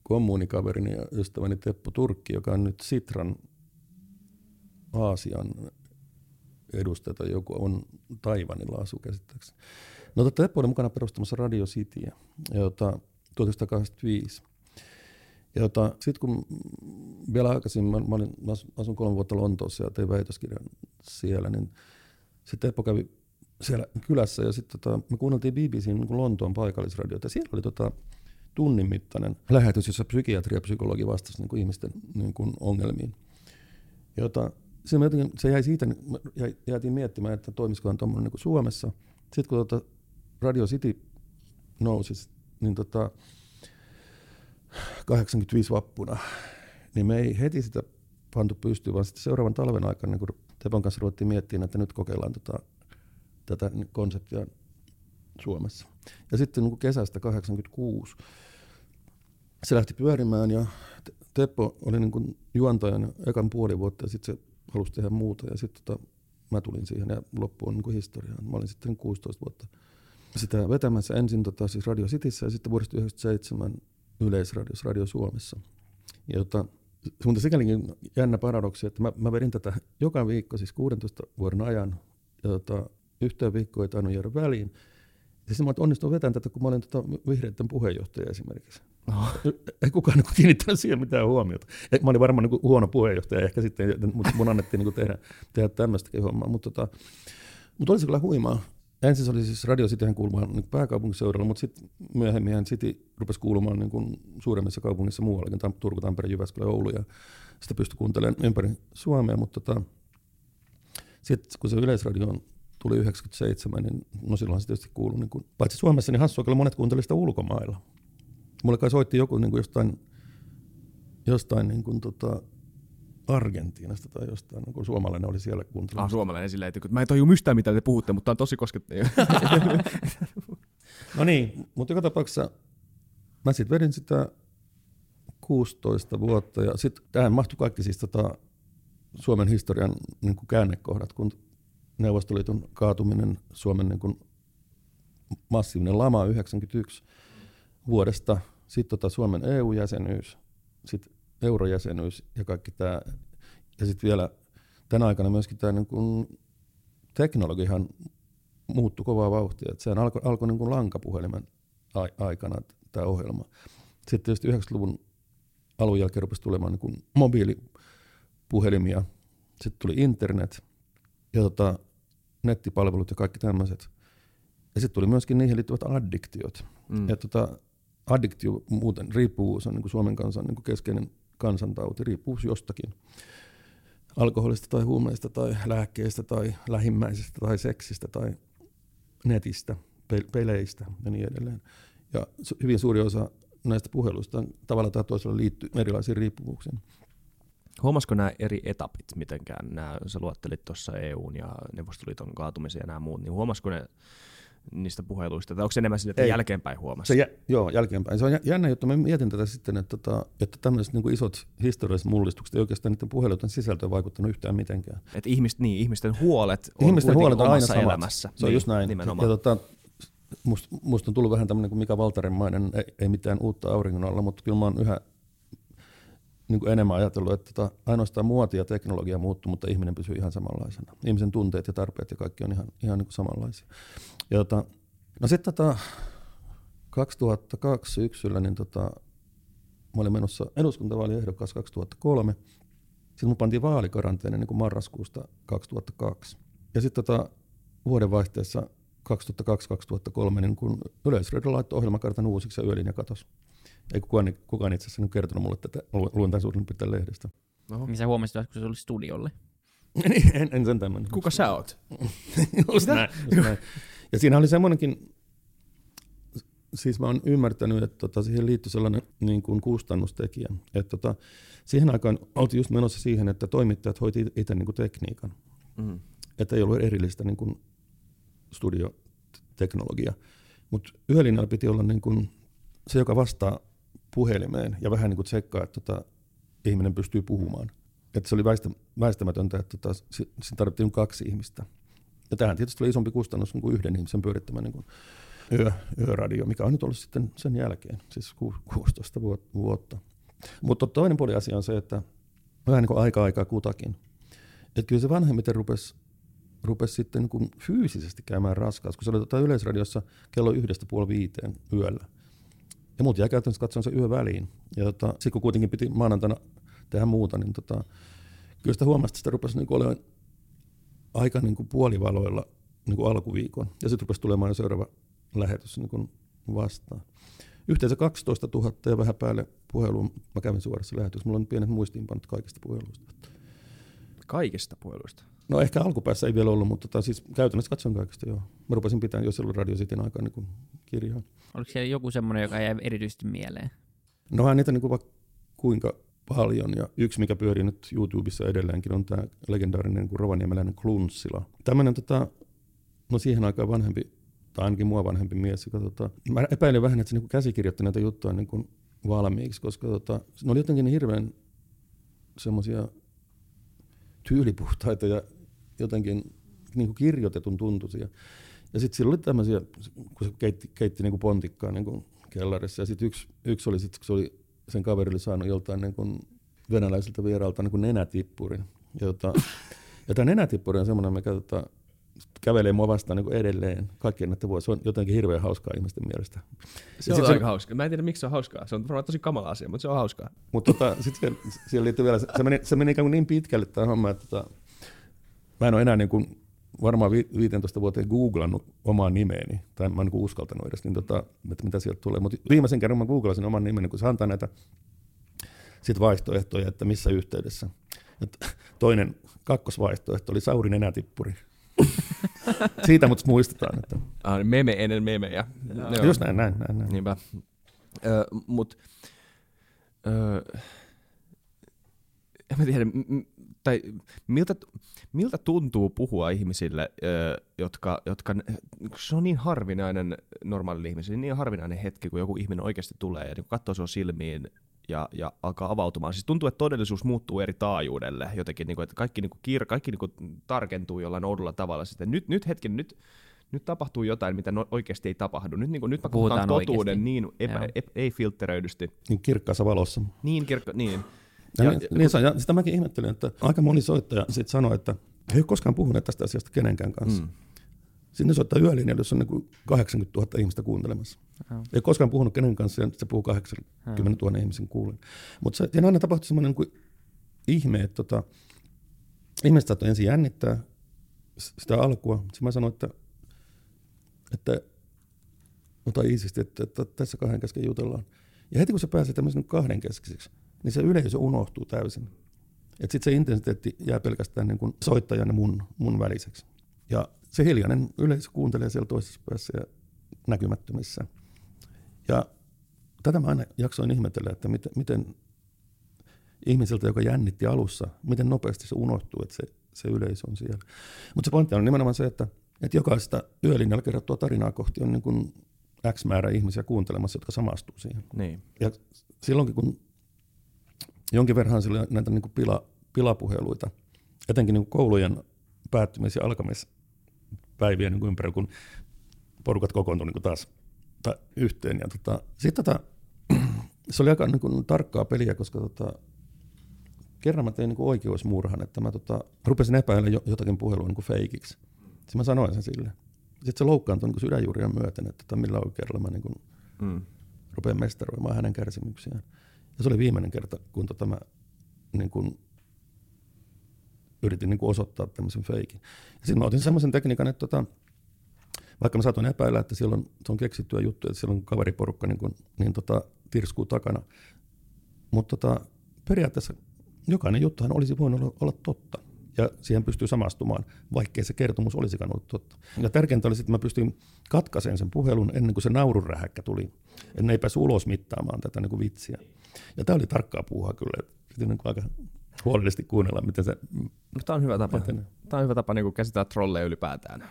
kommunikaverini ja ystäväni Teppo Turkki, joka on nyt Sitran Aasian edustaja tai joku on Taivanilla asu käsittääkseni. No tota, Teppo oli mukana perustamassa Radio Cityä, jota 1985. Ja jota, sitten kun vielä aikaisemmin, mä, mä, olin, mä asun kolme vuotta Lontoossa ja tein väitöskirjan siellä, niin sitten Teppo kävi siellä kylässä ja sitten tota, me kuunneltiin BBCn niin Lontoon paikallisradiota siellä oli tota, tunnin mittainen lähetys, jossa psykiatri ja psykologi vastasi niin kuin ihmisten niin kuin ongelmiin. Jota, se, jotenkin, se jäi siitä, me jäi- jäätiin miettimään, että toimisikohan tuommoinen niin Suomessa. Sitten kun tota Radio City nousi, niin tota, 85 vappuna, niin me ei heti sitä pantu pystyyn, vaan sitten seuraavan talven aikana niin kun Tepon kanssa ruvettiin miettimään, että nyt kokeillaan tota, tätä konseptia Suomessa. Ja sitten niin kesästä 86 se lähti pyörimään ja Te- Teppo oli niin kuin juontajan ekan puoli vuotta ja sitten se halusi tehdä muuta ja sitten tota, mä tulin siihen ja loppu on niin kuin historiaa. Mä olin sitten 16 vuotta sitä vetämässä ensin tota, siis Radio Cityssä ja sitten vuodesta 97 Yleisradiossa, Radio Suomessa. Ja tota, mutta sikälikin jännä paradoksi, että mä, mä vedin tätä joka viikko, siis 16 vuoden ajan, ja tota, yhteen viikkoon ei tainnut jäädä väliin. Ja sitten mä onnistuin vetämään tätä, kun mä olin tota vihreiden puheenjohtaja esimerkiksi. No. Ei kukaan niin kiinnittänyt siihen mitään huomiota. Mä olin varmaan niin huono puheenjohtaja ehkä sitten, mutta mun annettiin niin tehdä, tehdä tämmöistäkin hommaa. Mutta tota, mut oli se kyllä huimaa. Ensin se oli siis Radio Cityhän kuulumaan niin pääkaupunkiseudulla, mutta sitten myöhemmin City rupesi kuulumaan niin kuin suuremmissa kaupungissa muuallakin, Tam- Turku, Tampere, Jyväskylä, Oulu, ja sitä pystyi kuuntelemaan ympäri Suomea, mutta tota, sitten kun se Yleisradio tuli 97, niin no silloin se tietysti kuului, niin kuin, paitsi Suomessa, niin hassua, kyllä monet kuuntelivat sitä ulkomailla. Mulle kai soitti joku niin kuin jostain, jostain niin kuin, tota, Argentiinasta tai jostain, niin kuin suomalainen oli siellä Ah, kuuntelemassa. suomalainen silleen, että mä en tajua mistään mitä te puhutte, mutta on tosi koskettavaa. No niin, mutta joka tapauksessa mä sitten vedin sitä 16 vuotta ja sitten tähän mahtui kaikki siis tota Suomen historian niin kuin käännekohdat, kun Neuvostoliiton kaatuminen, Suomen niin kuin massiivinen lama 91 vuodesta, sitten tota Suomen EU-jäsenyys, sitten eurojäsenyys ja kaikki tämä, ja sitten vielä tänä aikana myöskin tämä niin kuin teknologiahan muuttui kovaa vauhtia. Et sehän alkoi alko niin lankapuhelimen ai- aikana tämä ohjelma. Sitten tietysti 90-luvun alun jälkeen rupesi tulemaan niin kuin mobiili puhelimia, sitten tuli internet ja tota, nettipalvelut ja kaikki tämmöiset. Ja sitten tuli myöskin niihin liittyvät addiktiot. Mm. Ja tota, addiktio muuten, riippuvuus on niin kuin Suomen kansan niin kuin keskeinen kansantauti, riippuvuus jostakin. Alkoholista tai huumeista tai lääkkeistä tai lähimmäisistä tai seksistä tai netistä, peleistä ja niin edelleen. Ja hyvin suuri osa näistä puheluista tavalla tai toisella liittyy erilaisiin riippuvuuksiin. Huomasiko nämä eri etapit mitenkään? Nämä, sä luottelit tuossa EUn ja Neuvostoliiton kaatumisen ja nämä muut, niin huomasiko ne niistä puheluista? Tai onko se enemmän sille, että Ei. jälkeenpäin huomasi? Se jä, joo, jälkeenpäin. Se on jännä juttu. Mä mietin tätä sitten, että, tota, että tämmöiset niin isot historialliset mullistukset ei oikeastaan niiden puheluiden sisältöön vaikuttanut yhtään mitenkään. Että ihmist, niin, ihmisten huolet on ihmisten huolet on aina samat. elämässä. Se on niin, just näin. Nimenomaan. Ja, tota, musta, musta on tullut vähän tämmöinen kuin Mika Valtarenmainen, ei, ei mitään uutta auringon alla, mutta kyllä mä oon yhä niin kuin enemmän ajatellut, että tota, ainoastaan muoti ja teknologia muuttuu, mutta ihminen pysyy ihan samanlaisena. Ihmisen tunteet ja tarpeet ja kaikki on ihan, ihan niin kuin samanlaisia. Ja tota, no sitten tota, 2002 syksyllä, niin tota, mä olin menossa eduskuntavaaliehdokas 2003. Sitten mun pantiin vaalikaranteeni niin marraskuusta 2002. Ja sitten tota, vuodenvaihteessa 2002-2003 niin kun laittoi ohjelmakartan uusiksi ja yölinja katosi. Ei kukaan, kukaan itse asiassa kertonut mulle tätä, luin tämän suurin piirtein lehdestä. Oho. Niin sä huomasit, kun se oli studiolle? niin, en, en sen tämmöinen. Kuka sä oot? just, näin, just näin. Ja siinä oli semmoinenkin, siis mä oon ymmärtänyt, että tota, siihen liittyy sellainen niin kuin kustannustekijä. Että tota, siihen aikaan oltiin just menossa siihen, että toimittajat hoiti itse niin kuin tekniikan. Mm. Että ei ollut erillistä niin kuin studioteknologia. Mutta yölinjalla piti olla niin kuin se, joka vastaa puhelimeen ja vähän niin kuin tsekkaa, että tota, ihminen pystyy puhumaan. Että se oli väistä, väistämätöntä, että tota, siinä tarvittiin kaksi ihmistä. Ja tähän tietysti oli isompi kustannus kuin yhden ihmisen pyörittämä niin kuin yö, yöradio, mikä on nyt ollut sitten sen jälkeen, siis 16 vuotta. Mutta toinen puoli asia on se, että vähän niin kuin aika-aikaa kutakin. Että kyllä se vanhemmiten rupesi rupesi sitten niin kuin fyysisesti käymään raskaus, kun se oli tota yleisradiossa kello yhdestä puoli viiteen yöllä. Ja muut jäi käytännössä katsoen se yö väliin. Ja tota, sitten kun kuitenkin piti maanantaina tehdä muuta, niin tota, kyllä sitä huomasi, että sitä rupesi niin olemaan aika niin kuin puolivaloilla niin kuin alkuviikon. Ja sitten rupesi tulemaan jo seuraava lähetys niin kuin vastaan. Yhteensä 12 000 ja vähän päälle puhelua mä kävin suorassa lähetyksessä. Mulla on pienet muistiinpanot kaikista puheluista. Kaikista puheluista? No ehkä alkupäässä ei vielä ollut, mutta tota, siis käytännössä katson kaikesta joo. Mä rupesin pitämään jo silloin Radio Cityn aikaa niin kirjaa. Oliko siellä joku semmoinen, joka jäi erityisesti mieleen? No niitä niin kuin kuinka paljon. Ja yksi, mikä pyörii nyt YouTubessa edelleenkin, on tämä legendaarinen niin rovaniemeläinen Klunssila. Tämmöinen tota, no siihen aikaan vanhempi, tai ainakin mua vanhempi mies, joka tota, mä epäilen vähän, että se niin käsikirjoitti näitä juttuja niin kuin valmiiksi, koska tota, ne oli jotenkin niin hirveän semmoisia tyylipuhtaita ja jotenkin niin kuin kirjoitetun tuntuisia. Ja sitten sillä oli tämmöisiä, kun se keitti, keitti niin kuin pontikkaa niin kuin kellarissa. Ja sitten yksi, yksi oli, sit, kun se oli, sen kaveri oli saanut joltain niin kuin venäläiseltä vieraalta niin kuin nenätippurin. Ja, tota, ja tämä nenätippuri on semmoinen, mikä tota, kävelee mua vastaan niin edelleen kaikkien näiden vuosia. Se on jotenkin hirveän hauskaa ihmisten mielestä. Se on aika se, hauskaa. Mä en tiedä, miksi se on hauskaa. Se on varmaan tosi kamala asia, mutta se on hauskaa. Mutta tota, sitten siihen liittyy vielä, se, se, meni, se meni ikään kuin niin pitkälle tämä homma, että tota, mä en ole enää niin kuin varmaan 15 vuoteen googlannut omaa nimeeni, tai mä en niin uskaltanut edes, niin tota, että mitä sieltä tulee. Mutta viimeisen kerran mä googlasin oman nimeni, kun se antaa näitä sit vaihtoehtoja, että missä yhteydessä. Et toinen kakkosvaihtoehto oli Sauri nenätippuri. Siitä mut muistetaan. Että... Ah, niin meme ennen memejä. No, just näin, näin, näin. näin. Niinpä. Ö, mut, ö, en mä tiedä, m- tai miltä, miltä tuntuu puhua ihmisille, jotka, jotka, se on niin harvinainen normaali ihmisille, niin harvinainen hetki, kun joku ihminen oikeasti tulee ja niin katsoo sinua silmiin ja, ja alkaa avautumaan. Siis tuntuu, että todellisuus muuttuu eri taajuudelle jotenkin, niin kuin, että kaikki, niin kuin, kiir, kaikki niin kuin, tarkentuu jollain oudolla tavalla. Sitten nyt, nyt hetken, nyt, nyt tapahtuu jotain, mitä no, oikeasti ei tapahdu. Nyt, niin kuin, nyt mä puhutaan totuuden oikeasti. niin epä, ep, ei filtteröidysti. Niin kirkkaassa valossa. Niin, kirkka, niin. Ja, ja, niin, ja, ja sitä mäkin ihmettelin, että aika moni soittaja sitten sanoi, että he ei ole koskaan puhuneet tästä asiasta kenenkään kanssa. Mm. Sinne soittaa yölinjalla, jossa on niin 80 000 ihmistä kuuntelemassa. Oh. Ei koskaan puhunut kenen kanssa, ja se puhuu 80 000 ihmisen kuulen. Mutta siinä aina tapahtui semmoinen niin ihme, että tota, ihmiset saattoi ensin jännittää sitä alkua. Sitten mä sanoin, että, että ota iisisti, että, että tässä kahden kesken jutellaan. Ja heti kun se pääsee tämmöisen kahden keskiseksi, niin se yleisö unohtuu täysin. Sitten se intensiteetti jää pelkästään niin kuin soittajan ja mun, mun väliseksi. Ja se hiljainen yleisö kuuntelee siellä toisessa päässä ja näkymättömissä. Ja tätä mä aina jaksoin ihmetellä, että miten, miten ihmiseltä, joka jännitti alussa, miten nopeasti se unohtuu, että se, se yleisö on siellä. Mutta se pointti on nimenomaan se, että, että jokaista yölinjalla kerrottua tarinaa kohti on niin kuin X määrä ihmisiä kuuntelemassa, jotka samastuu siihen. Niin. Ja silloinkin, kun jonkin verran sillä näitä niin kuin pila, pilapuheluita, etenkin niin kuin koulujen päättymis- ja alkamispäivien niin ympärillä, kun porukat kokoontuivat niin taas ta, yhteen. Ja tota, sitten tota, se oli aika niin kuin, tarkkaa peliä, koska tota, kerran mä tein niin kuin oikeusmurhan, että mä tota, rupesin epäilemään jotakin puhelua niin kuin feikiksi. Sitten mä sanoin sen sille. Sitten se loukkaantui niin sydänjuuria myöten, että tota, millä oikeudella mä niin kuin, mm. rupean mestaroimaan hänen kärsimyksiään. Ja se oli viimeinen kerta, kun tota mä niin kuin, yritin niin kuin osoittaa tämmöisen feikin. Ja sitten mä otin semmoisen tekniikan, että tota, vaikka mä saatoin epäillä, että siellä on, se on keksittyä juttu, että siellä on kaveriporukka niin, kuin, niin tota, tirskuu takana. Mutta tota, periaatteessa jokainen juttuhan olisi voinut olla, olla totta. Ja siihen pystyy samastumaan, vaikkei se kertomus olisikaan ollut totta. Ja tärkeintä oli, että mä pystyin katkaiseen sen puhelun ennen kuin se naururähäkkä tuli. Ne ei päässyt ulos mittaamaan tätä niin kuin vitsiä. Ja tämä oli tarkkaa puhua kyllä. Piti niin aika huolellisesti kuunnella, miten se... No, tämä on hyvä tapa. Etenee. Tämä on hyvä tapa niin käsitellä trolleja ylipäätään.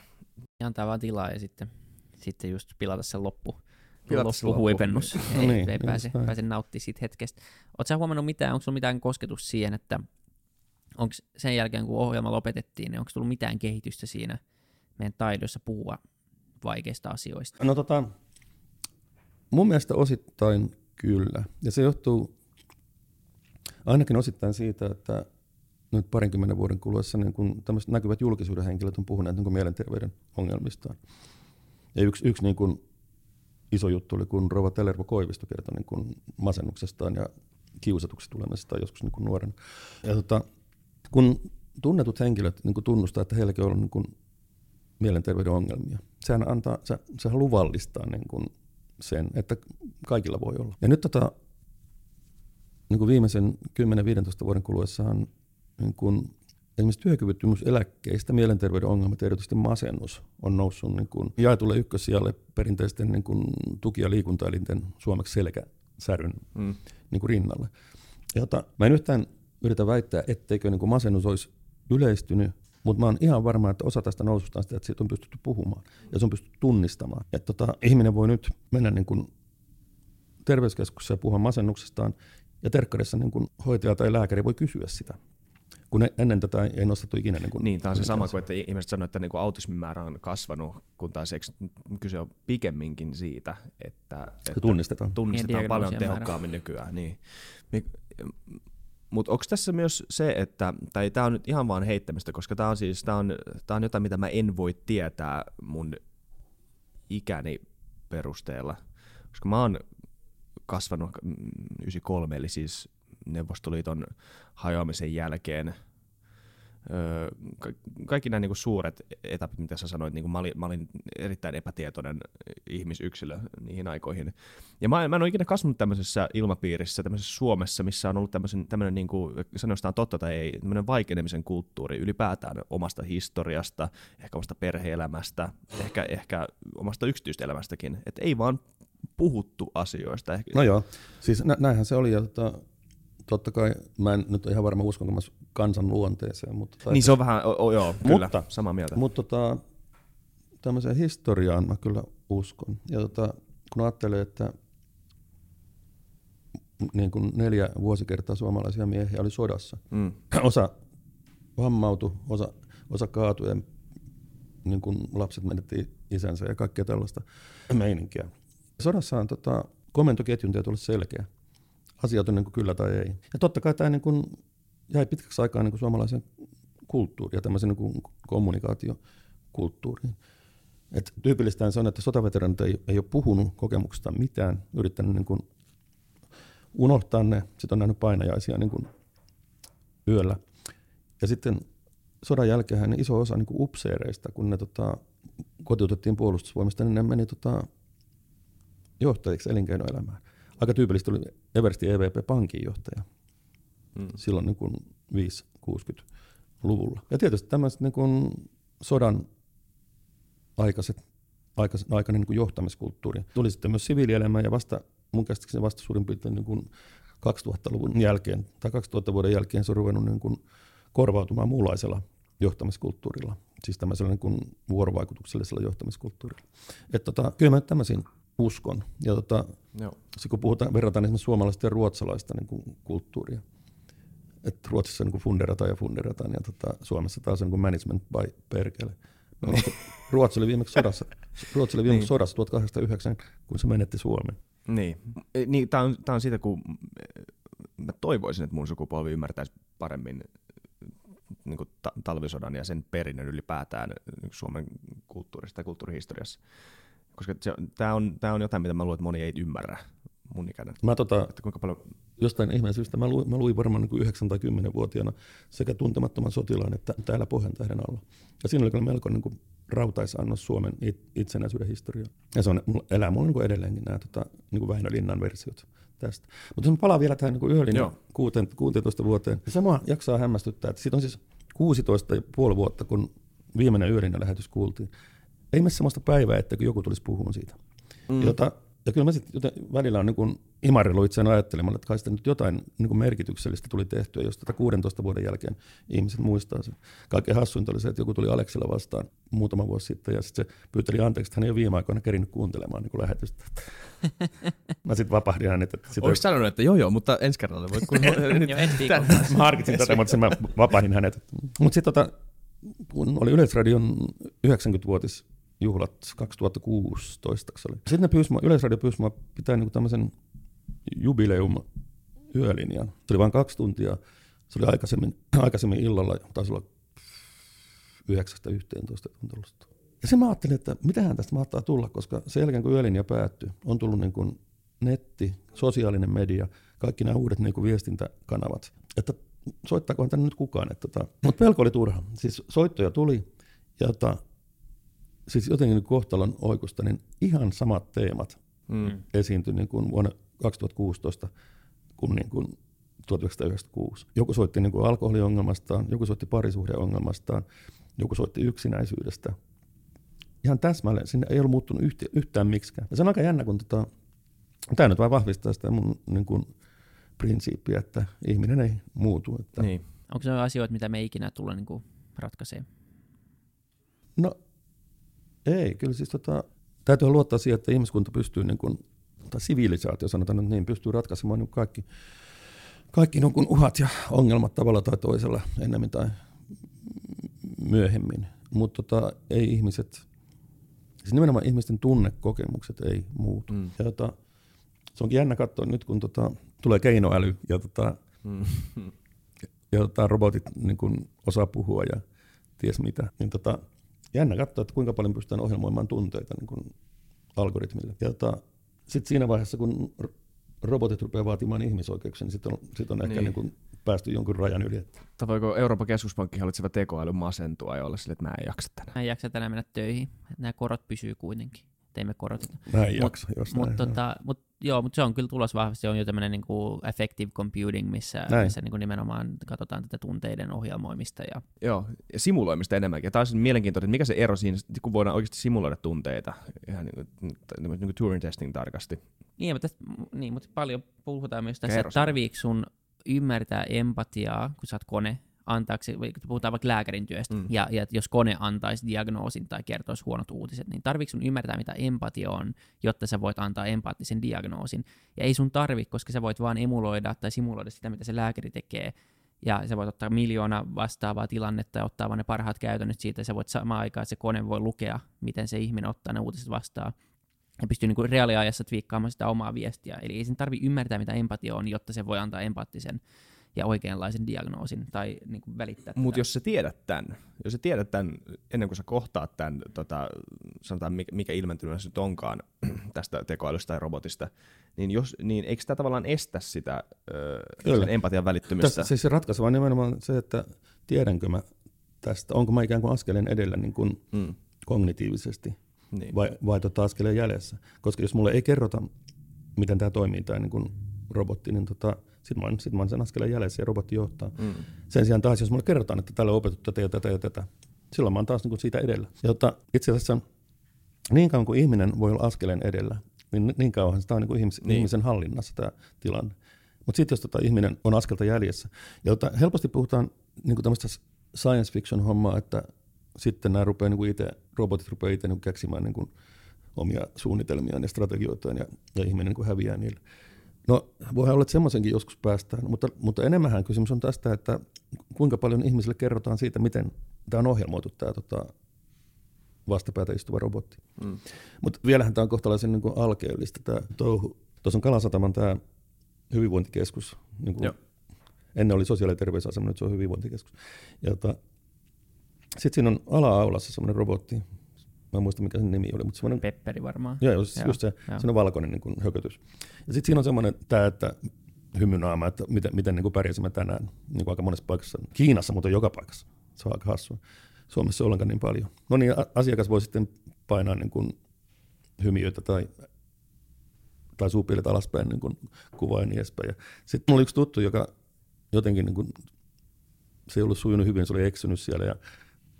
Ja antaa vaan tilaa ja sitten, sitten just pilata sen loppu. Pilata loppuhuipennus. Loppu. ei, no niin, ei pääse, pääse nauttimaan siitä hetkestä. Oletko huomannut mitään, onko sinulla mitään kosketus siihen, että onko sen jälkeen, kun ohjelma lopetettiin, niin onko tullut mitään kehitystä siinä meidän taidossa puhua vaikeista asioista? No tota, mun mielestä osittain kyllä. Ja se johtuu ainakin osittain siitä, että nyt parinkymmenen vuoden kuluessa niin kun näkyvät julkisuuden henkilöt on puhuneet niin mielenterveyden ongelmistaan. Ja yksi, yksi niin kun iso juttu oli, kun Rova Tellervo Koivisto kertoi niin masennuksestaan ja kiusatuksi tulemisestaan joskus niin kun nuorena. Ja tota, kun tunnetut henkilöt niin kun tunnustaa, että heilläkin on ollut niin kun mielenterveyden ongelmia, sehän, antaa, se, sehän luvallistaa niin kun sen, että kaikilla voi olla. Ja nyt tota, niin kuin viimeisen 10-15 vuoden kuluessahan niin kuin esimerkiksi työkyvyttömyyseläkkeistä mielenterveyden ongelmat, erityisesti masennus, on noussut niin kuin jaetulle ykkössijalle perinteisten niin kuin tuki- ja liikuntaelinten suomeksi selkäsäryn mm. niin kuin rinnalle. Jota, mä en yhtään yritä väittää, etteikö niin kuin masennus olisi yleistynyt, mutta mä oon ihan varma, että osa tästä noususta on sitä, että siitä on pystytty puhumaan ja se on pystytty tunnistamaan. Että tota, ihminen voi nyt mennä niin kuin terveyskeskuksessa ja puhua masennuksestaan ja terkkarissa niin kuin hoitaja tai lääkäri voi kysyä sitä kun ennen tätä ei nostettu ikinä. Niin, kuin, niin tämä on se sama kuin, että ihmiset sanoivat, että niin kuin autismin määrä on kasvanut, kun taas eikö kyse on pikemminkin siitä, että, että tunnistetaan, tunnistetaan paljon tehokkaammin määrä. nykyään. Niin. Mutta onko tässä myös se, että, tai tämä on nyt ihan vaan heittämistä, koska tämä on siis, tämä on, tää on jotain, mitä mä en voi tietää mun ikäni perusteella, koska mä oon kasvanut 93, eli siis Neuvostoliiton hajoamisen jälkeen kaikki nämä niin suuret etapit, mitä sä sanoit, niin mä, olin, mä olin erittäin epätietoinen ihmisyksilö niihin aikoihin. Ja mä, mä en ole ikinä kasvanut tämmöisessä ilmapiirissä, tämmöisessä Suomessa, missä on ollut tämmöisen, tämmöinen, niin kuin, sanotaan totta tai ei, tämmöinen vaikenemisen kulttuuri ylipäätään omasta historiasta, ehkä omasta perheelämästä, ehkä, ehkä omasta yksityistä elämästäkin. Että ei vaan puhuttu asioista. No joo, siis nä- näinhän se oli. Ja tota, totta kai, mä en nyt ole ihan varma uskonko mä kansan luonteeseen. Mutta, niin se on vähän, o, o, joo, kyllä, mutta, samaa mieltä. Mutta tota, tämmöiseen historiaan mä kyllä uskon. Ja tota, kun ajattelee, että niin kuin neljä vuosikertaa suomalaisia miehiä oli sodassa. Mm. Osa vammautui, osa, osa kaatui ja niin kuin lapset menetti isänsä ja kaikkea tällaista meininkiä. Sodassa on tota, komentoketjun täytyy olla selkeä on niin kuin kyllä tai ei. Ja totta kai tämä niin kuin jäi pitkäksi aikaa niin kuin suomalaisen kulttuuriin ja tämmöisen niin kuin kommunikaatiokulttuuriin. Et tyypillistä se on, että sotaveteranit ei, ei ole puhunut kokemuksesta mitään, yrittänyt niin kuin unohtaa ne, sitten on nähnyt painajaisia niin kuin yöllä. Ja sitten sodan jälkeen niin iso osa niin kuin upseereista, kun ne tota, kotiutettiin puolustusvoimista, niin ne meni tota, johtajiksi elinkeinoelämään. Aika tyypillistä oli Everstin EVP pankin johtaja mm. silloin niin kuin 5-60-luvulla. Ja tietysti tämmöiset niin kuin sodan aikaiset, aikaiset, aikainen niin kuin johtamiskulttuuri tuli sitten myös siviilielämään ja vasta mun käsittääkseni vasta suurin piirtein niin kuin 2000-luvun jälkeen tai 2000 vuoden jälkeen se on ruvennut niin kuin korvautumaan muunlaisella johtamiskulttuurilla, siis tämmöisellä niin kuin vuorovaikutuksellisella johtamiskulttuurilla. Että tota, kyllä mä tämmöisiin uskon. Ja tota, Joo. Se, kun puhutaan, verrataan esimerkiksi suomalaista ja ruotsalaista niin kuin kulttuuria, että Ruotsissa niin kuin funderataan ja funderataan ja tota, Suomessa taas on niin kuin management by perkele. No, Ruotsi oli viimeksi sodassa, Ruotsi oli viimeksi niin. sodassa 1809, kun se menetti Suomen. Niin, e, niin tämä on, tää on siitä, kun mä toivoisin, että mun sukupolvi ymmärtäisi paremmin niin kuin ta- talvisodan ja sen perinnön ylipäätään niin Suomen kulttuurista ja kulttuurihistoriassa. Koska tämä on, tää on jotain, mitä mä luulen, että moni ei ymmärrä mun ikäinen. Mä tota, että kuinka paljon... jostain ihmeen syystä mä luin, mä luin varmaan niin kuin 9 tai 10-vuotiaana sekä tuntemattoman sotilaan että täällä Pohjantähden alla. Ja siinä oli kyllä melko niin kuin rautaisannos Suomen itsenäisyyden historiaa. Ja se on, elää mulla niin kuin edelleenkin nämä tota, niin kuin Väinö Linnan versiot tästä. Mutta jos palaan vielä tähän niin yöllinen 16 vuoteen, niin sama jaksaa hämmästyttää, että siitä on siis 16 puoli vuotta, kun viimeinen yöllinen lähetys kuultiin. Ei mene sellaista päivää, että joku tulisi puhumaan siitä. Mm. Jota ja kyllä mä sitten välillä on niin imarillut itseään ajattelemaan, että kai sitten nyt jotain niin merkityksellistä tuli tehtyä, jos tätä 16 vuoden jälkeen ihmiset muistaa sen. Kaikkein hassuinta oli se, että joku tuli Aleksella vastaan muutama vuosi sitten ja sitten se pyyteli anteeksi, että hän ei ole viime aikoina kerinyt kuuntelemaan niin lähetystä. mä sitten vapahdin hänet. Että Olisi sanonut, että joo joo, mutta ensi kerralla voit kuunnella. mä harkitsin tätä, mutta mä vapahdin hänet. Mutta sitten tota, kun oli Yleisradion 90-vuotis juhlat 2016 se oli. Sitten ne pyysi Yleisradio pyysi mua pitää niin tämmöisen jubileum yölinjan. Se oli vain kaksi tuntia. Se oli aikaisemmin, aikaisemmin illalla, taisi olla 9-11 tuntia. Ja se mä ajattelin, että mitähän tästä mahtaa tulla, koska sen jälkeen kun yölinja päättyi, on tullut niin netti, sosiaalinen media, kaikki nämä uudet niin kuin viestintäkanavat. Että soittaakohan tänne nyt kukaan. Että tota, mutta pelko oli turha. Siis soittoja tuli ja tota, siis jotenkin kohtalon oikusta, niin ihan samat teemat mm. esiintyi niin kuin vuonna 2016 kuin, niin kuin 1996. Joku soitti niin kuin alkoholiongelmastaan, joku soitti parisuhdeongelmastaan, joku soitti yksinäisyydestä. Ihan täsmälleen, sinne ei ollut muuttunut yhtä, yhtään miksikään. Ja se on aika jännä, kun tota, tämä nyt vain vahvistaa sitä mun niin kuin, prinsiippiä, että ihminen ei muutu. Että... Niin. Onko se asioita, mitä me ei ikinä tulla niin ratkaisemaan? No ei, kyllä siis tota, täytyy luottaa siihen, että ihmiskunta pystyy, niin kuin, tai sivilisaatio sanotaan nyt niin, pystyy ratkaisemaan niin kaikki, kaikki niin kuin uhat ja ongelmat tavalla tai toisella ennemmin tai myöhemmin. Mutta tota, ei ihmiset, siis nimenomaan ihmisten tunnekokemukset ei muutu. Mm. Ja tota, se onkin jännä katsoa nyt, kun tota, tulee keinoäly ja, tota, mm. ja tota, robotit niin kun osaa puhua ja ties mitä, niin tota, jännä katsoa, että kuinka paljon pystytään ohjelmoimaan tunteita niin kuin algoritmille. Ja tota, sitten siinä vaiheessa, kun robotit rupeaa vaatimaan ihmisoikeuksia, niin sitten on, sit on ehkä niin. Niin kuin päästy jonkun rajan yli. Tai voiko Euroopan keskuspankki hallitseva tekoäly masentua ja olla sille, että mä en jaksa tänään? Mä en jaksa tänään mennä töihin. Nämä korot pysyy kuitenkin teimme koroteta. Mä en jaksa, jos mut, näin, tota, mut, joo, mutta se on kyllä tulos vahvasti. Se on jo tämmöinen niinku effective computing, missä, missä niinku nimenomaan katsotaan tätä tunteiden ohjelmoimista. Ja... Joo, ja simuloimista enemmänkin. Ja taas on mielenkiintoista, että mikä se ero siinä, kun voidaan oikeasti simuloida tunteita, ihan niin kuin, niin kuin Turing testing tarkasti. Niin, mutta, niin, mutta paljon puhutaan myös tässä, että tarviiko sun ymmärtää empatiaa, kun sä oot kone, antaako, puhutaan vaikka lääkärin työstä, mm. ja, ja jos kone antaisi diagnoosin tai kertoisi huonot uutiset, niin tarvitsetko sun ymmärtää, mitä empatia on, jotta sä voit antaa empaattisen diagnoosin. Ja ei sun tarvi, koska sä voit vaan emuloida tai simuloida sitä, mitä se lääkäri tekee, ja sä voit ottaa miljoona vastaavaa tilannetta ja ottaa vaan ne parhaat käytännöt siitä, ja sä voit samaan aikaan, että se kone voi lukea, miten se ihminen ottaa ne uutiset vastaan, ja pystyy niin kuin reaaliajassa twiikkaamaan sitä omaa viestiä. Eli ei sen tarvi ymmärtää, mitä empatia on, jotta se voi antaa empaattisen ja oikeanlaisen diagnoosin tai niin kuin välittää Mutta tätä. jos sä tiedät tämän, jos sä tiedät tämän ennen kuin sä kohtaat tämän, tota, sanotaan mikä, mikä ilmentymä se nyt onkaan tästä tekoälystä tai robotista, niin, jos, niin eikö tämä tavallaan estä sitä ö, Kyllä. sen empatian välittymistä? Tässä siis se ratkaiseva on nimenomaan se, että tiedänkö mä tästä, onko mä ikään kuin askeleen edellä niin kuin Mm. kognitiivisesti Niin. vai, vai tota askeleen jäljessä. Koska jos mulle ei kerrota, miten tämä toimii, tämä niin kuin robotti, niin tota, sitten mä, oon- sit mä oon sen askeleen jäljessä ja robotti johtaa. Mm. Sen sijaan taas, jos mulle kerrotaan, että tällä on opetettu tätä ja tätä ja tätä, silloin mä oon taas niin kuin siitä edellä. Ja tota, itse asiassa niin kauan kuin ihminen voi olla askeleen edellä, niin niin kauan tämä on niin kuin ihmis, Niin. ihmisen hallinnassa tämä tilanne. Mutta sitten jos tota ihminen on askelta jäljessä, ja tota, helposti puhutaan niin kuin tämmöistä science fiction hommaa, että sitten nämä rupeaa niin kuin itse, robotit rupeaa itse niin kuin keksimään niin kuin omia suunnitelmiaan ja strategioitaan ja, ja ihminen niin kuin häviää niille. No voihan olla, että semmoisenkin joskus päästään, mutta, mutta enemmänhän kysymys on tästä, että kuinka paljon ihmisille kerrotaan siitä, miten tämä on ohjelmoitu tämä tota, vastapäätä istuva robotti. Mm. Mutta vielähän tämä on kohtalaisen niin kuin alkeellista tämä touhu. Tuossa on Kalasataman tämä hyvinvointikeskus. Niin kuin ennen oli sosiaali- ja terveysasema, nyt se on hyvinvointikeskus. Ja tota, sitten siinä on ala-aulassa semmoinen robotti. Mä en muista mikä sen nimi oli, mutta semmoinen Pepperi varmaan. Joo, just, Joo, just se, joo. se on valkoinen niin kuin hökötys. Ja sitten siinä on semmoinen tämä, että hymynaama, että miten, miten niin kuin pärjäsimme tänään niin kuin aika monessa paikassa. Kiinassa, mutta joka paikassa. Se on aika hassua. Suomessa ollenkaan niin paljon. No niin, asiakas voi sitten painaa niin kuin hymiöitä tai, tai suupielet alaspäin niin kuin kuvaa ja niin edespäin. Sitten mulla oli yksi tuttu, joka jotenkin niin kuin, se ei ollut sujunut hyvin, se oli eksynyt siellä ja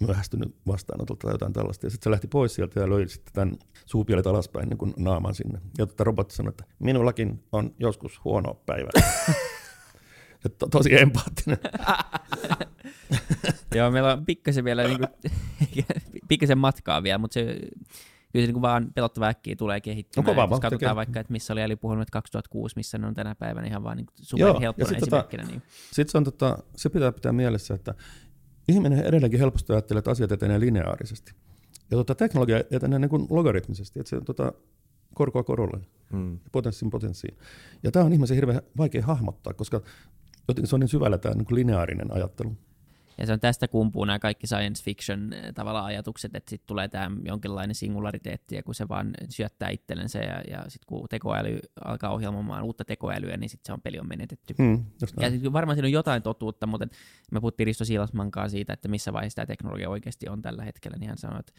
myöhästynyt vastaanotolta tai jotain tällaista. Ja sitten se lähti pois sieltä ja löi sitten tämän suupielet alaspäin niin kuin naaman sinne. Ja tota robotti sanoi, että minullakin on joskus huono päivä. Et to, tosi empaattinen. Joo, meillä on pikkasen vielä niinku, pikkasen matkaa vielä, mutta se kyllä se niinku vaan pelottava äkkiä tulee kehittymään. No kova Et Jos katsotaan kehittyy. vaikka, että missä oli älypuhelimet 2006, missä ne on tänä päivänä ihan vaan niinku Joo, super ja helppona sit tota- esimerkkinä. Niin. Sitten se, on, tota, se pitää pitää mielessä, että ihminen edelleenkin helposti ajattelee, että asiat etenee lineaarisesti. Ja tota, teknologia etenee niin kuin logaritmisesti, että se tota, korkoa korolle Mm. potenssiin potenssiin. Ja tämä on ihmisen hirveän vaikea hahmottaa, koska jotenkin se on niin syvällä tämä niin kuin lineaarinen ajattelu. Ja se on tästä kumpuu nämä kaikki science fiction eh, tavallaan ajatukset, että sitten tulee tämä jonkinlainen singulariteetti, ja kun se vaan syöttää itsellensä, ja, ja sitten kun tekoäly alkaa ohjelmoimaan uutta tekoälyä, niin sitten se on peli on menetetty. Just Ja sit varmaan siinä on jotain totuutta, mutta me puhuttiin Risto Siilasman siitä, että missä vaiheessa tämä teknologia oikeasti on tällä hetkellä, niin hän sanoi, että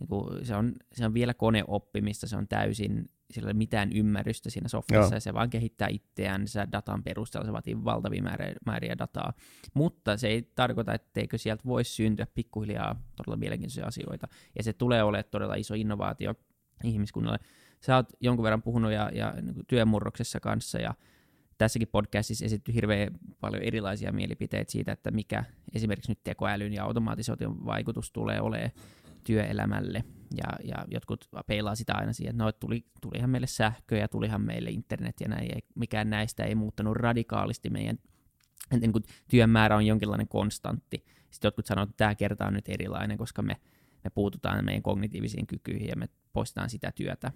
niinku, se, on, se on vielä koneoppimista, se on täysin, sillä ei ole mitään ymmärrystä siinä softassa, Joo. ja se vaan kehittää itseänsä datan perusteella, se vaatii valtavia määriä, määriä dataa, mutta se ei tarkoita, etteikö sieltä voisi syntyä pikkuhiljaa todella mielenkiintoisia asioita, ja se tulee olemaan todella iso innovaatio ihmiskunnalle. Sä oot jonkun verran puhunut ja, ja niin työmurroksessa kanssa, ja tässäkin podcastissa esitetty hirveän paljon erilaisia mielipiteitä siitä, että mikä esimerkiksi nyt tekoälyn ja automatisaation vaikutus tulee olemaan työelämälle. Ja, ja jotkut peilaa sitä aina siihen, että no, tuli, tulihan meille sähkö ja tulihan meille internet ja näin, ei, mikään näistä ei muuttanut radikaalisti meidän niin kuin työn määrä on jonkinlainen konstantti. Sitten jotkut sanoo, että tämä kerta on nyt erilainen, koska me, me puututaan meidän kognitiivisiin kykyihin ja me poistetaan sitä työtä.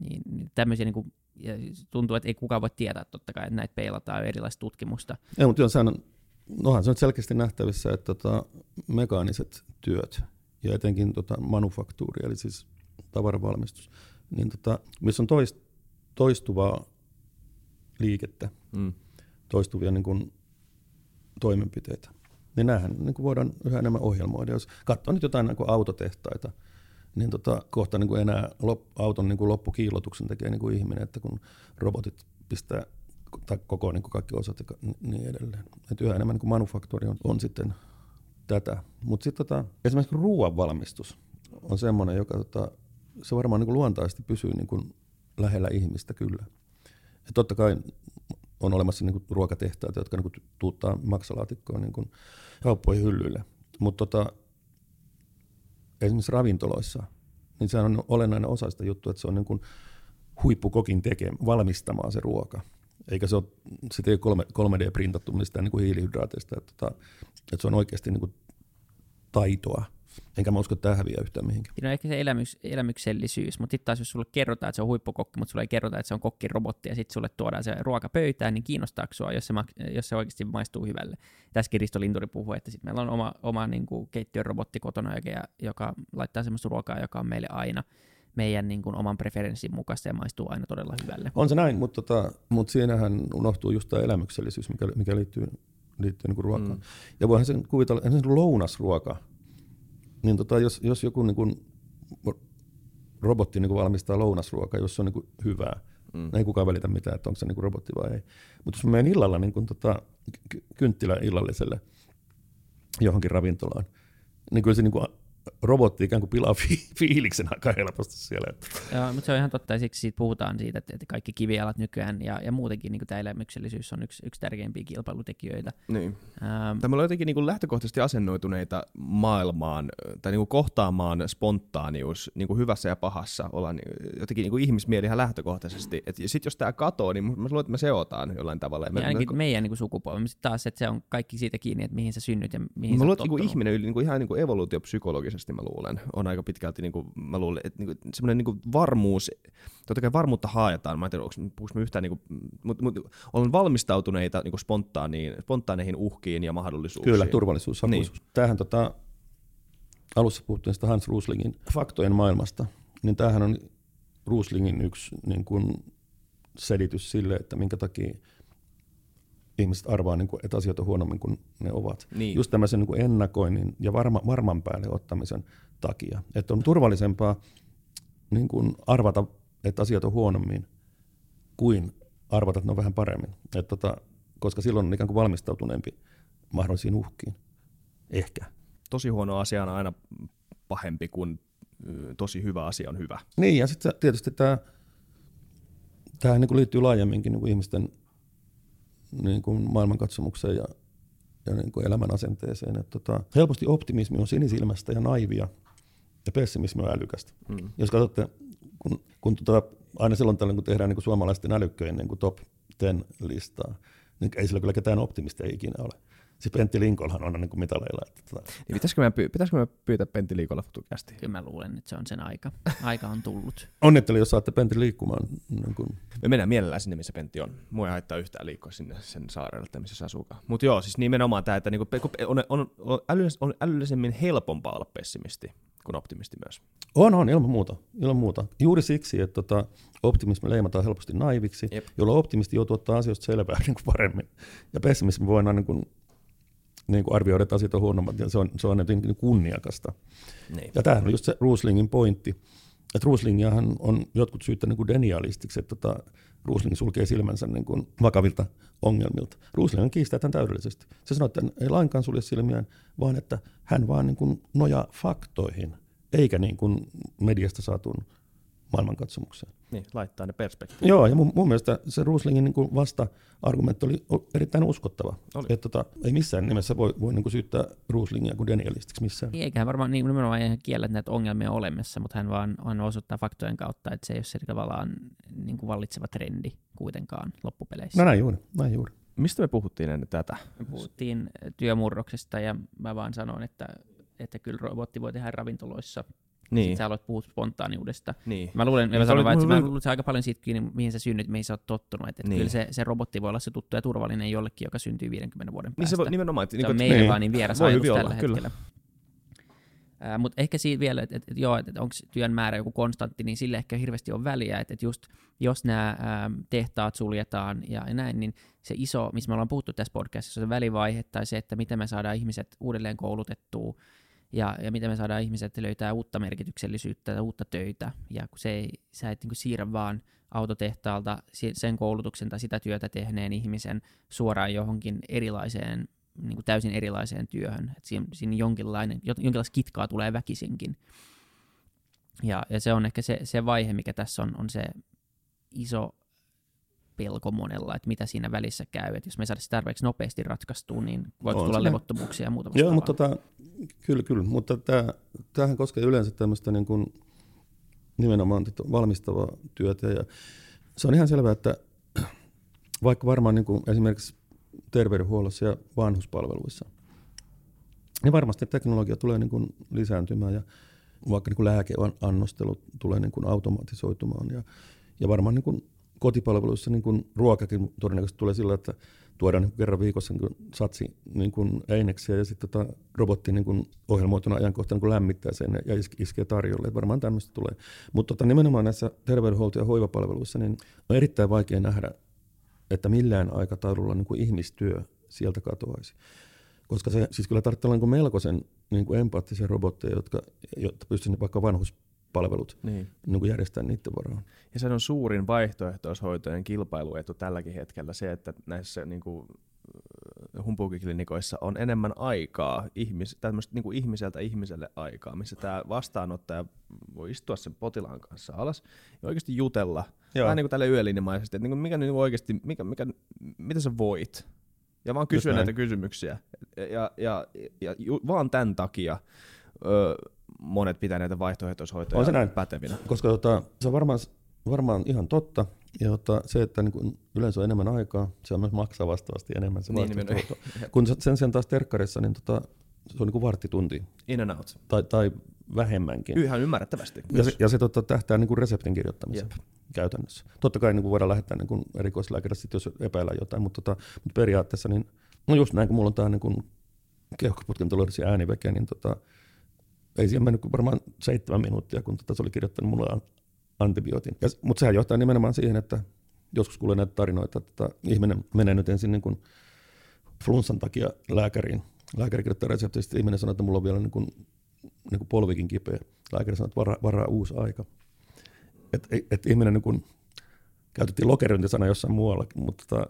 Niin, niin tämmöisiä niin kuin, ja tuntuu, että ei kukaan voi tietää totta kai, että näitä peilataan erilaista tutkimusta. Ei, mutta on, nohan se on selkeästi nähtävissä, että tota, mekaaniset työt ja etenkin tota, manufaktuuri, eli siis tavaravalmistus, niin tota, missä on toist, toistuvaa liikettä, Mm. toistuvia niin kuin, toimenpiteitä, niin näähän niin kuin voidaan yhä enemmän ohjelmoida. Jos katsoo nyt jotain niin kuin autotehtaita, niin tota, kohta niin kuin enää lop, auton niin kuin loppukiillotuksen tekee niin kuin ihminen, että kun robotit pistää tai koko niin kuin kaikki osat ja niin edelleen. Et yhä enemmän niin kuin manufaktuuri on, on sitten tätä. Mutta sitten tota, esimerkiksi ruoan valmistus on semmoinen, joka tota, se varmaan niin luontaisesti pysyy niin kuin lähellä ihmistä kyllä. Et totta kai on olemassa niin kuin ruokatehtaita, jotka niin kuin tuuttaa maksalaatikkoon niin kuin kauppoihin hyllyille. Mutta tota, esimerkiksi ravintoloissa, niin se on olennainen osa sitä juttua, että se on niin kuin huippukokin tekemä, valmistamaan se ruoka. Eikä se ole, ei ole 3D-printattu mistään niin kuin hiilihydraateista, että, tota, että se on oikeasti niin kuin taitoa. Enkä mä usko, että tämä häviää yhtään mihinkään. On ehkä se elämys, elämyksellisyys, mutta sitten taas jos sulle kerrotaan, että se on huippukokki, mutta sulle ei kerrota, että se on kokkirobotti ja sitten sulle tuodaan se ruoka pöytään, niin kiinnostaako sua, jos se, jos se oikeasti maistuu hyvälle. Tässäkin Risto Linturi puhuu, että sitten meillä on oma, oma niin kuin keittiön robotti kotona, joka, joka laittaa semmoista ruokaa, joka on meille aina meidän niin kuin, oman preferenssin mukaista ja maistuu aina todella hyvälle. On se näin, mutta, tota, mutta siinähän unohtuu just tämä elämyksellisyys, mikä, mikä liittyy, liittyy niin kuin ruokaan. Mm. Ja voihan sen kuvitella, että se lounasruoka, niin tota, jos, jos joku niin kuin, robotti niin kuin valmistaa lounasruokaa, jos se on niin kuin hyvää, mm. ei kukaan välitä mitään, että onko se niin kuin robotti vai ei. Mutta jos mä menen illalla niin kuin, tota, kynttilä illalliselle johonkin ravintolaan, niin kyllä se niin kuin robotti ikään kuin pilaa fi- fiiliksen aika helposti siellä. Joo, mutta se on ihan totta, ja siksi siitä puhutaan siitä, että, että kaikki kivialat nykyään ja, ja muutenkin niin tämä elämyksellisyys on yksi, yksi tärkeimpiä kilpailutekijöitä. Niin. Ähm, Tämä on jotenkin niin kuin lähtökohtaisesti asennoituneita maailmaan, tai niin kuin kohtaamaan spontaanius niin kuin hyvässä ja pahassa, ollaan jotenkin niin kuin ihmismieli ihan lähtökohtaisesti. Sitten jos tämä katoo, niin mä luulen, että me seotaan jollain tavalla. Ja ainakin me, meidän niin sukupolvi, sitten taas, että se on kaikki siitä kiinni, että mihin sä synnyt ja mihin mä luulen, että niin ihminen niin kuin ihan niin kuin evoluutiopsykologisesti psykologisesti mä luulen, on aika pitkälti, niin kuin, mä luulen, että niin kuin, semmoinen niin varmuus, totta kai varmuutta haetaan, mä en tiedä, onko me yhtään, niin kuin, mutta, mutta olen valmistautuneita niin kuin spontaaniin, spontaaneihin uhkiin ja mahdollisuuksiin. Kyllä, turvallisuus, Niin. Tämähän tota, alussa puhuttiin sitä Hans Ruslingin faktojen maailmasta, niin tämähän on Ruslingin yksi niin kuin, selitys sille, että minkä takia ihmiset arvaa, niin kuin, että asiat on huonommin kuin ne ovat. Niin. Just tämmöisen niin kuin ennakoinnin ja varma, varman päälle ottamisen takia. Että on turvallisempaa niin kuin arvata, että asiat on huonommin, kuin arvata, että ne on vähän paremmin. Et tota, koska silloin on ikään kuin valmistautuneempi mahdollisiin uhkiin. Ehkä. Tosi huono asia on aina pahempi kuin tosi hyvä asia on hyvä. Niin, ja sitten tietysti tämä, tämä niin liittyy laajemminkin niin kuin ihmisten niin kuin maailmankatsomukseen ja, ja niin kuin elämän asenteeseen. Et tota, helposti optimismi on sinisilmästä ja naivia ja pessimismi on älykästä. Mm. Jos katsotte, kun, kun tota, aina silloin tällöin, kun tehdään niin kuin suomalaisten älykköjen niin kuin top 10 listaa, niin ei sillä kyllä ketään optimistia ikinä ole se Pentti Linkolhan on niin kuin mitaleilla. Että, tota. niin pitäisikö, me pyy- pitäisikö me pyytää Pentti Linkolla futukästi? Kyllä mä luulen, että se on sen aika. Aika on tullut. Onnittelen, jos saatte Pentti liikkumaan. Niin kuin. Me mennään mielellään sinne, missä Pentti on. Mua ei haittaa yhtään liikkua sinne sen saarelle, missä se asuukaan. Mutta joo, siis nimenomaan tämä, että niinku, on, on, on, älyllis, on älyllisemmin helpompaa olla pessimisti kuin optimisti myös. On, on, ilman muuta. Ilman muuta. Juuri siksi, että tota, optimismi leimataan helposti naiviksi, Jep. jolloin optimisti joutuu ottaa asioista selvää niin kuin paremmin. Ja pessimismi voi aina niin kuin niin kuin arvioida, että asiat on huonommat, ja se on, se on jotenkin kunniakasta. Niin. Ja tämähän on just se Ruslingin pointti, että Ruslingiahan on jotkut syyttäneet niin denialistiksi, että tota, Rusling sulkee silmänsä niin kuin vakavilta ongelmilta. Rusling kiistää tämän täydellisesti. Se sanoo, että ei lainkaan sulje silmiään, vaan että hän vaan niin kuin nojaa faktoihin, eikä niin kuin mediasta saatuun maailmankatsomukseen. Niin, laittaa ne perspektiiviin. Joo, ja mun, mun mielestä se Ruslingin niin vasta-argumentti oli erittäin uskottava. Oli. Että tota, ei missään nimessä voi, voi niin syyttää Ruslingia kuin denialistiksi missään. Niin, eikä hän varmaan niin, nimenomaan ihan kiellä, että näitä ongelmia on olemassa, mutta hän vaan hän osoittaa faktojen kautta, että se ei ole se tavallaan niin kuin vallitseva trendi kuitenkaan loppupeleissä. No näin juuri, näin juuri. Mistä me puhuttiin ennen tätä? Me puhuttiin työmurroksesta ja mä vaan sanon, että, että kyllä robotti voi tehdä ravintoloissa niin. Sitten sä aloit puhua spontaaniudesta. Niin. Mä luulen, niin, mä sanon, että mä luulen, aika paljon siitä kiinni, mihin sä synnyt, mihin sä oot tottunut. Että niin. kyllä se, se, robotti voi olla se tuttu ja turvallinen jollekin, joka syntyy 50 vuoden päästä. Niin se voi, nimenomaan. Että, se niin, on meille niin. vaan niin vieras ajatus tällä olla, hetkellä. Uh, Mutta ehkä siinä vielä, että et, et, joo, että et onko työn määrä joku konstantti, niin sille ehkä hirveästi on väliä, että et just jos nämä tehtaat suljetaan ja, ja näin, niin se iso, missä me ollaan puhuttu tässä podcastissa, se välivaihe tai se, että miten me saadaan ihmiset uudelleen koulutettua, ja, ja miten me saadaan ihmiset löytää uutta merkityksellisyyttä ja uutta töitä, ja kun se ei, sä et niin kuin siirrä vaan autotehtaalta sen koulutuksen tai sitä työtä tehneen ihmisen suoraan johonkin erilaiseen, niin kuin täysin erilaiseen työhön, että siinä, siinä jonkinlainen, jonkinlaista kitkaa tulee väkisinkin. Ja, ja se on ehkä se, se vaihe, mikä tässä on, on se iso pelko monella, että mitä siinä välissä käy. Että jos me saadaan tarpeeksi nopeasti ratkaistua, niin voi tulla levottomuuksia ja muuta Joo, mutta tota, kyllä, kyllä. Mutta tämä, tämähän koskee yleensä tämmöistä niin kuin nimenomaan valmistavaa työtä. Ja se on ihan selvää, että vaikka varmaan niin kuin esimerkiksi terveydenhuollossa ja vanhuspalveluissa, niin varmasti teknologia tulee niin kuin lisääntymään ja vaikka niin kuin lääkeannostelu tulee niin kuin automatisoitumaan ja, ja varmaan niin kuin kotipalveluissa niin kuin ruokakin todennäköisesti tulee sillä, että tuodaan niin kerran viikossa niin satsi niin kuin eineksiä ja sitten tota, robotti niin kuin ohjelmoituna ajankohtana niin lämmittää sen ja iskee tarjolle. Et varmaan tämmöistä tulee. Mutta tota, nimenomaan näissä terveydenhuolto- ja hoivapalveluissa niin on erittäin vaikea nähdä, että millään aikataululla niin kuin ihmistyö sieltä katoaisi. Koska se siis kyllä tarvitsee niin melkoisen niin kuin empaattisia robotteja, jotka, jotta pystyisivät vaikka vanhus palvelut niin. Niin kuin järjestää niiden varaan. Ja se on suurin vaihtoehtoishoitojen kilpailuetu tälläkin hetkellä se, että näissä niin kuin, humpukiklinikoissa on enemmän aikaa, ihmis, tämmöistä niin kuin ihmiseltä ihmiselle aikaa, missä tämä vastaanottaja voi istua sen potilaan kanssa alas ja oikeasti jutella, Joo. vähän niin kuin tälle yölinjamaisesti, että niin kuin mikä niin oikeasti, mikä, mikä, mitä sä voit, ja vaan kysyä näitä kysymyksiä. Ja, ja, ja, ja ju, vaan tämän takia öö, monet pitää näitä vaihtoehtoishoitoja on se näin. pätevinä. Koska tota, se on varmaan, varmaan ihan totta, ja tota, se, että niin kun yleensä on enemmän aikaa, se on myös maksaa vastaavasti enemmän se niin, Kun sen sijaan taas terkkarissa, niin tota, se on niin kuin varttitunti. In and out. Tai, tai vähemmänkin. Ihan ymmärrettävästi. Ja se, ja se tota, tähtää niin kuin reseptin kirjoittamiseen Jep. käytännössä. Totta kai niin kuin voidaan lähettää niin erikoislääkärille, jos epäillään jotain, mutta, tota, mutta periaatteessa, niin, no just näin, kun mulla on tämä niin keuhkoputken ääniveke, niin tota, ei siihen mennyt varmaan seitsemän minuuttia, kun tota, se oli kirjoittanut mulle antibiootin. Ja, mutta sehän johtaa nimenomaan siihen, että joskus kuulee näitä tarinoita, että tota, ihminen menee nyt ensin niin kuin flunssan takia lääkäriin. Lääkäri kirjoittaa reseptistä, ihminen sanoo, että mulla on vielä niin kuin, niin kuin polvikin kipeä. Lääkäri sanoo, että varaa, varaa uusi aika. Et, et ihminen niin kuin, käytettiin lokerointisana jossain muualla, mutta tota,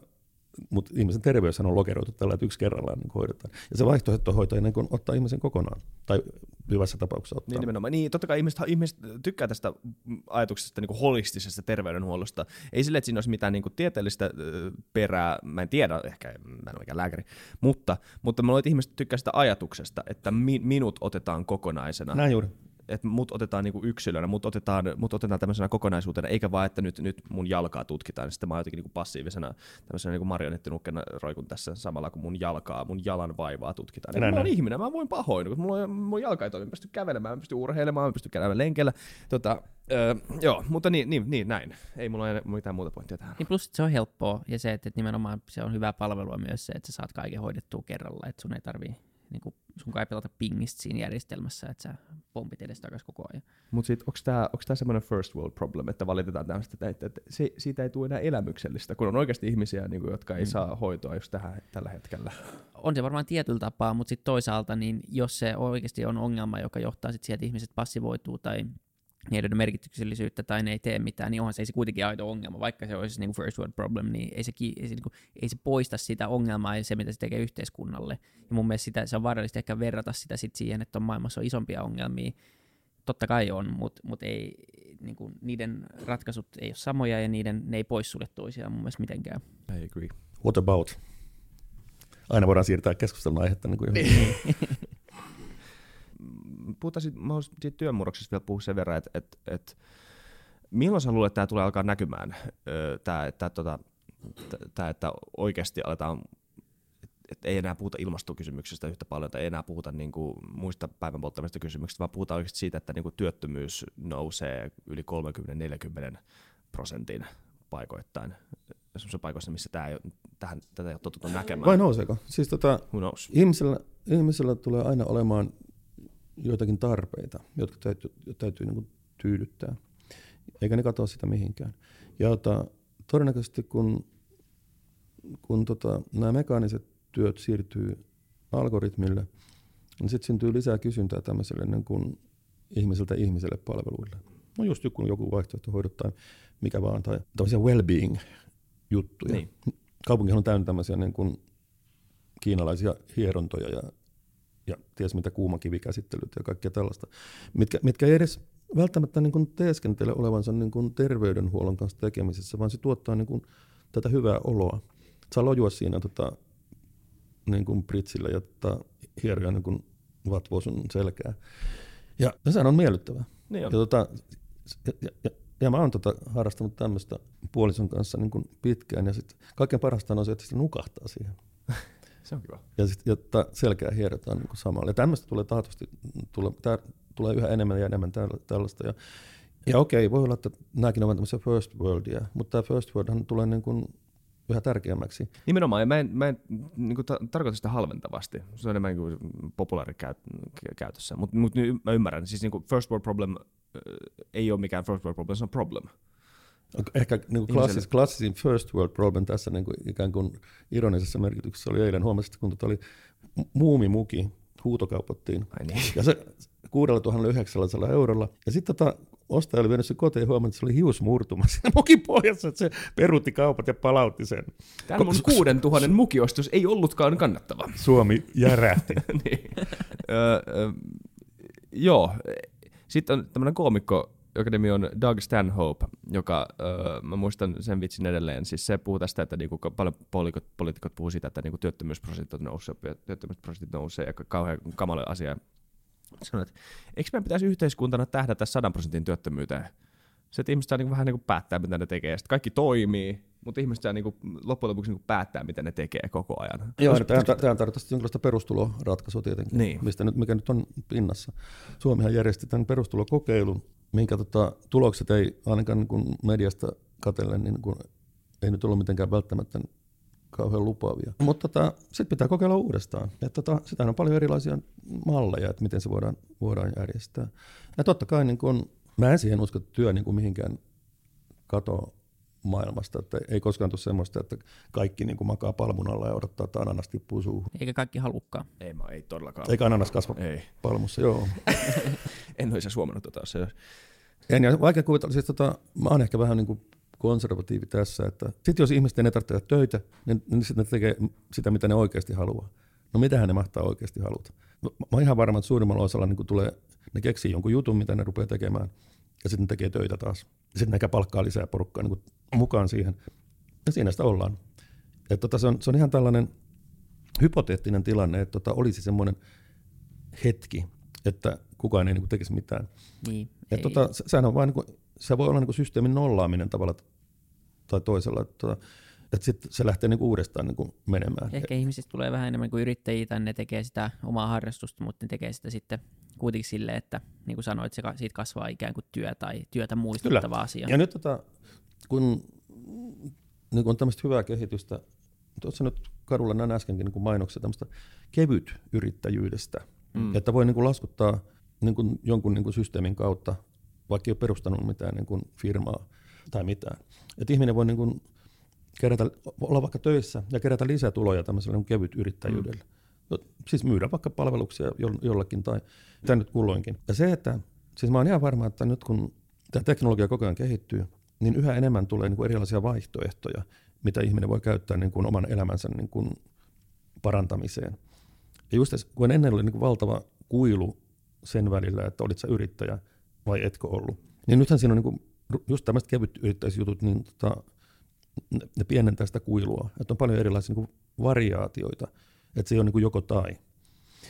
mutta ihmisen terveys on lokeroitu tällä, että yksi kerrallaan niin hoidetaan. Ja se vaihtoehtohoito niin kuin ottaa ihmisen kokonaan, tai hyvässä tapauksessa ottaa. Niin nimenomaan. Niin, totta kai ihmiset, ihmiset tykkää tästä ajatuksesta niin kuin holistisesta terveydenhuollosta. Ei sille, että siinä olisi mitään niin kuin tieteellistä perää, mä en tiedä, ehkä mä en ole mikään lääkäri, mutta, mutta mä luulen, että ihmiset tykkää sitä ajatuksesta, että mi, minut otetaan kokonaisena. Näin juuri että mut otetaan niinku yksilönä, mut otetaan, mut otetaan tämmöisenä kokonaisuutena, eikä vaan, että nyt, nyt mun jalkaa tutkitaan, niin sitten mä oon jotenkin niinku passiivisena tämmöisenä niinku marionettinukkena roikun tässä samalla, kun mun jalkaa, mun jalan vaivaa tutkitaan. Niin mä oon ihminen, mä voin pahoin, kun mulla on, mun jalka ei toimi, mä pystyn kävelemään, mä pystyn urheilemaan, mä pystyn käymään lenkellä. Tota, öö, joo, mutta niin, niin, niin, näin. Ei mulla ole mitään muuta pointtia tähän. Niin plus se on helppoa, ja se, että nimenomaan se on hyvää palvelua myös se, että sä saat kaiken hoidettua kerralla, että sun ei tarvii niin kuin sun kai pelata pingistä siinä järjestelmässä, että sä pompit edes takaisin koko ajan. Mutta sitten onko tämä onks tää semmoinen first world problem, että valitetaan tämmöistä, että, että se, siitä ei tule enää elämyksellistä, kun on oikeasti ihmisiä, niin kuin, jotka ei mm. saa hoitoa just tähän, tällä hetkellä? On se varmaan tietyllä tapaa, mutta sitten toisaalta, niin jos se oikeasti on ongelma, joka johtaa sitten siihen, että ihmiset passivoituu tai ne ei merkityksellisyyttä tai ne ei tee mitään, niin onhan se, ei se kuitenkin aito ongelma, vaikka se olisi niin kuin first world problem, niin ei se, ei, se, niin kuin, ei se poista sitä ongelmaa ja se, mitä se tekee yhteiskunnalle. Ja mun mielestä sitä, se on vaarallista ehkä verrata sitä sit siihen, että on maailmassa on isompia ongelmia. Totta kai on, mutta mut ei, niin kuin, niiden ratkaisut ei ole samoja ja niiden, ne ei poissulje toisiaan mun mielestä mitenkään. I agree. What about? Aina voidaan siirtää keskustelun aihetta niin kuin. puhutaan siitä, mä siitä työmurroksesta vielä puhua sen verran, että et, et, milloin sä luulet, että tämä tulee alkaa näkymään, tämä, että, tota, tämä, että oikeasti aletaan että ei enää puhuta ilmastokysymyksistä yhtä paljon, tai ei enää puhuta niin kuin muista päivän polttamista kysymyksistä, vaan puhutaan oikeasti siitä, että niin kuin työttömyys nousee yli 30-40 prosentin paikoittain. Sellaisissa paikoissa, missä tämä ei, tähän, tätä ei ole totuttu näkemään. Vai nouseeko? Siis tota, ihmisellä, ihmisellä tulee aina olemaan joitakin tarpeita, jotka täytyy, täytyy niin kuin tyydyttää, eikä ne katoa sitä mihinkään. Ja ota, todennäköisesti kun, kun tota, nämä mekaaniset työt siirtyy algoritmille, niin sitten syntyy lisää kysyntää tämmöiselle niin kuin ihmiseltä ihmiselle palveluille. No just joku, joku vaihtoehtohoidot tai mikä vaan, tai tämmöisiä well-being-juttuja. Niin. Kaupunkihan on täynnä tämmöisiä niin kuin kiinalaisia hierontoja ja ja ties mitä kuumakivikäsittelyt ja kaikkea tällaista, mitkä, mitkä ei edes välttämättä niin kuin teeskentele olevansa niin kuin terveydenhuollon kanssa tekemisessä, vaan se tuottaa niin kuin tätä hyvää oloa. Saa lojua siinä tota, niin kuin pritsillä ja tota, hieroja niin kuin vatvoo sun selkää. Ja sehän on miellyttävää. Niin on. Ja, tota, ja, ja, ja, ja mä oon tota harrastanut tämmöistä puolison kanssa niin kuin pitkään, ja sitten kaikkein parasta on se, että sitä nukahtaa siihen. Se on kiva. Ja sit, jotta selkeä hierotaan niin samalla. Ja tämmöistä tulee taatusti, tulee, tää, tulee yhä enemmän ja enemmän tällaista. Ja, ja okei, voi olla, että nämäkin ovat tämmöisiä first worldia, mutta tämä first worldhan tulee niin kuin yhä tärkeämmäksi. Nimenomaan, ja mä en, mä en niin kuin ta- tarkoita sitä halventavasti. Se on enemmän kuin populaarikäytössä. Mutta mut mä ymmärrän, siis niin kuin first world problem äh, ei ole mikään first world problem, se on problem. Ehkä niin kuin klassis, klassisin first world problem tässä niin kuin ikään kuin ironisessa merkityksessä oli eilen. Huomasit, kun tota oli muumimuki, huutokaupattiin. Ai niin. Ja se 6900 eurolla. Ja sitten tota, ostaja oli vienyt sen kotiin ja huomannut, että se oli hius murtumassa siinä mukin pohjassa, että se peruutti kaupat ja palautti sen. Tämä mun kuuden tuhannen mukiostus ei ollutkaan kannattava. Suomi järähti. niin. ö, ö, joo. Sitten on tämmöinen koomikko, joka nimi on Doug Stanhope, joka, öö, mä muistan sen vitsin edelleen, siis se puhuu tästä, että niinku paljon poliitikot, poliitikot puhuu sitä, että niinku työttömyysprosentit nousee, työttömyysprosentit nousee ja kauhean kamala asia sanoin, että eikö meidän pitäisi yhteiskuntana tähdätä 100 prosentin työttömyyteen? Se, että ihmiset saa niin vähän niin kuin päättää, mitä ne tekee. Sitten kaikki toimii, mutta ihmiset saa niin kuin, loppujen lopuksi niin kuin päättää, mitä ne tekee koko ajan. Joo, tämä, tämä tarkoittaa jonkinlaista perustuloratkaisua tietenkin, niin. mistä nyt, mikä nyt on pinnassa. Suomihan järjesti tämän perustulokokeilun, minkä tota, tulokset ei ainakaan niin kuin mediasta katellen, niin kuin, ei nyt ollut mitenkään välttämättä kauhean lupaavia. Mutta tota, sitten pitää kokeilla uudestaan. tota, sitä on paljon erilaisia malleja, että miten se voidaan, voidaan järjestää. Ja totta kai niin kun, mä en siihen usko, että työ niin mihinkään katoaa maailmasta. Että ei koskaan tule semmoista, että kaikki niin kuin makaa palmun alla ja odottaa, että ananas tippuu suuhun. Eikä kaikki halukkaan. Ei, mä, ei todellakaan. Eikä ananas kasva ei. palmussa, joo. en olisi huomannut tota se. En, ja vaikea kuvitella, siis tota, mä oon ehkä vähän niin kuin konservatiivi tässä, että sitten jos ihmisten ei tarvitse töitä, niin, niin sitten ne tekee sitä, mitä ne oikeasti haluaa. No mitähän ne mahtaa oikeasti haluta? Mä oon ihan varma, että suurimmalla osalla niin tulee, ne keksii jonkun jutun, mitä ne rupeaa tekemään, ja sitten tekee töitä taas. Sitten ehkä palkkaa lisää porukkaa niin mukaan siihen, ja siinä sitä ollaan. Et tota, se, on, se on ihan tällainen hypoteettinen tilanne, että tota, olisi semmoinen hetki, että kukaan ei niin kuin, tekisi mitään. Niin, et tota, se, sehän on vain niin se voi olla niin kuin systeemin nollaaminen tavalla tai toisella, että, että sitten se lähtee niin kuin uudestaan niin kuin menemään. Ehkä ihmisistä tulee vähän enemmän kuin yrittäjiä, tai ne tekee sitä omaa harrastusta, mutta ne tekee sitä sitten kuitenkin silleen, että niin kuin sanoit, se siitä kasvaa ikään kuin työ tai työtä muistuttava asia. Ja nyt tota, kun niin kuin on tämmöistä hyvää kehitystä, tuossa nyt kadulla näin äskenkin niin kuin mainoksia tämmöistä kevyt yrittäjyydestä, mm. että voi niin kuin laskuttaa niin kuin jonkun niin kuin systeemin kautta vaikka ei ole perustanut mitään niin kuin firmaa tai mitään. Että ihminen voi niin kuin kerätä, olla vaikka töissä ja kerätä lisätuloja tämmöisellä niin kevyt yrittäjyydellä. Mm. Siis myydä vaikka palveluksia jollakin tai mitä nyt kulloinkin. Ja se, että siis mä oon ihan varma, että nyt kun tämä teknologia koko ajan kehittyy, niin yhä enemmän tulee niin kuin erilaisia vaihtoehtoja, mitä ihminen voi käyttää niin kuin oman elämänsä niin kuin parantamiseen. Ja just kun ennen oli niin kuin valtava kuilu sen välillä, että olit sä yrittäjä – vai etkö ollut. Niin nythän siinä on niin just tämmöiset kevyt yrittäisjutut, niin tota, ne pienentää sitä kuilua. Että on paljon erilaisia niin variaatioita, että se ei ole niin joko tai.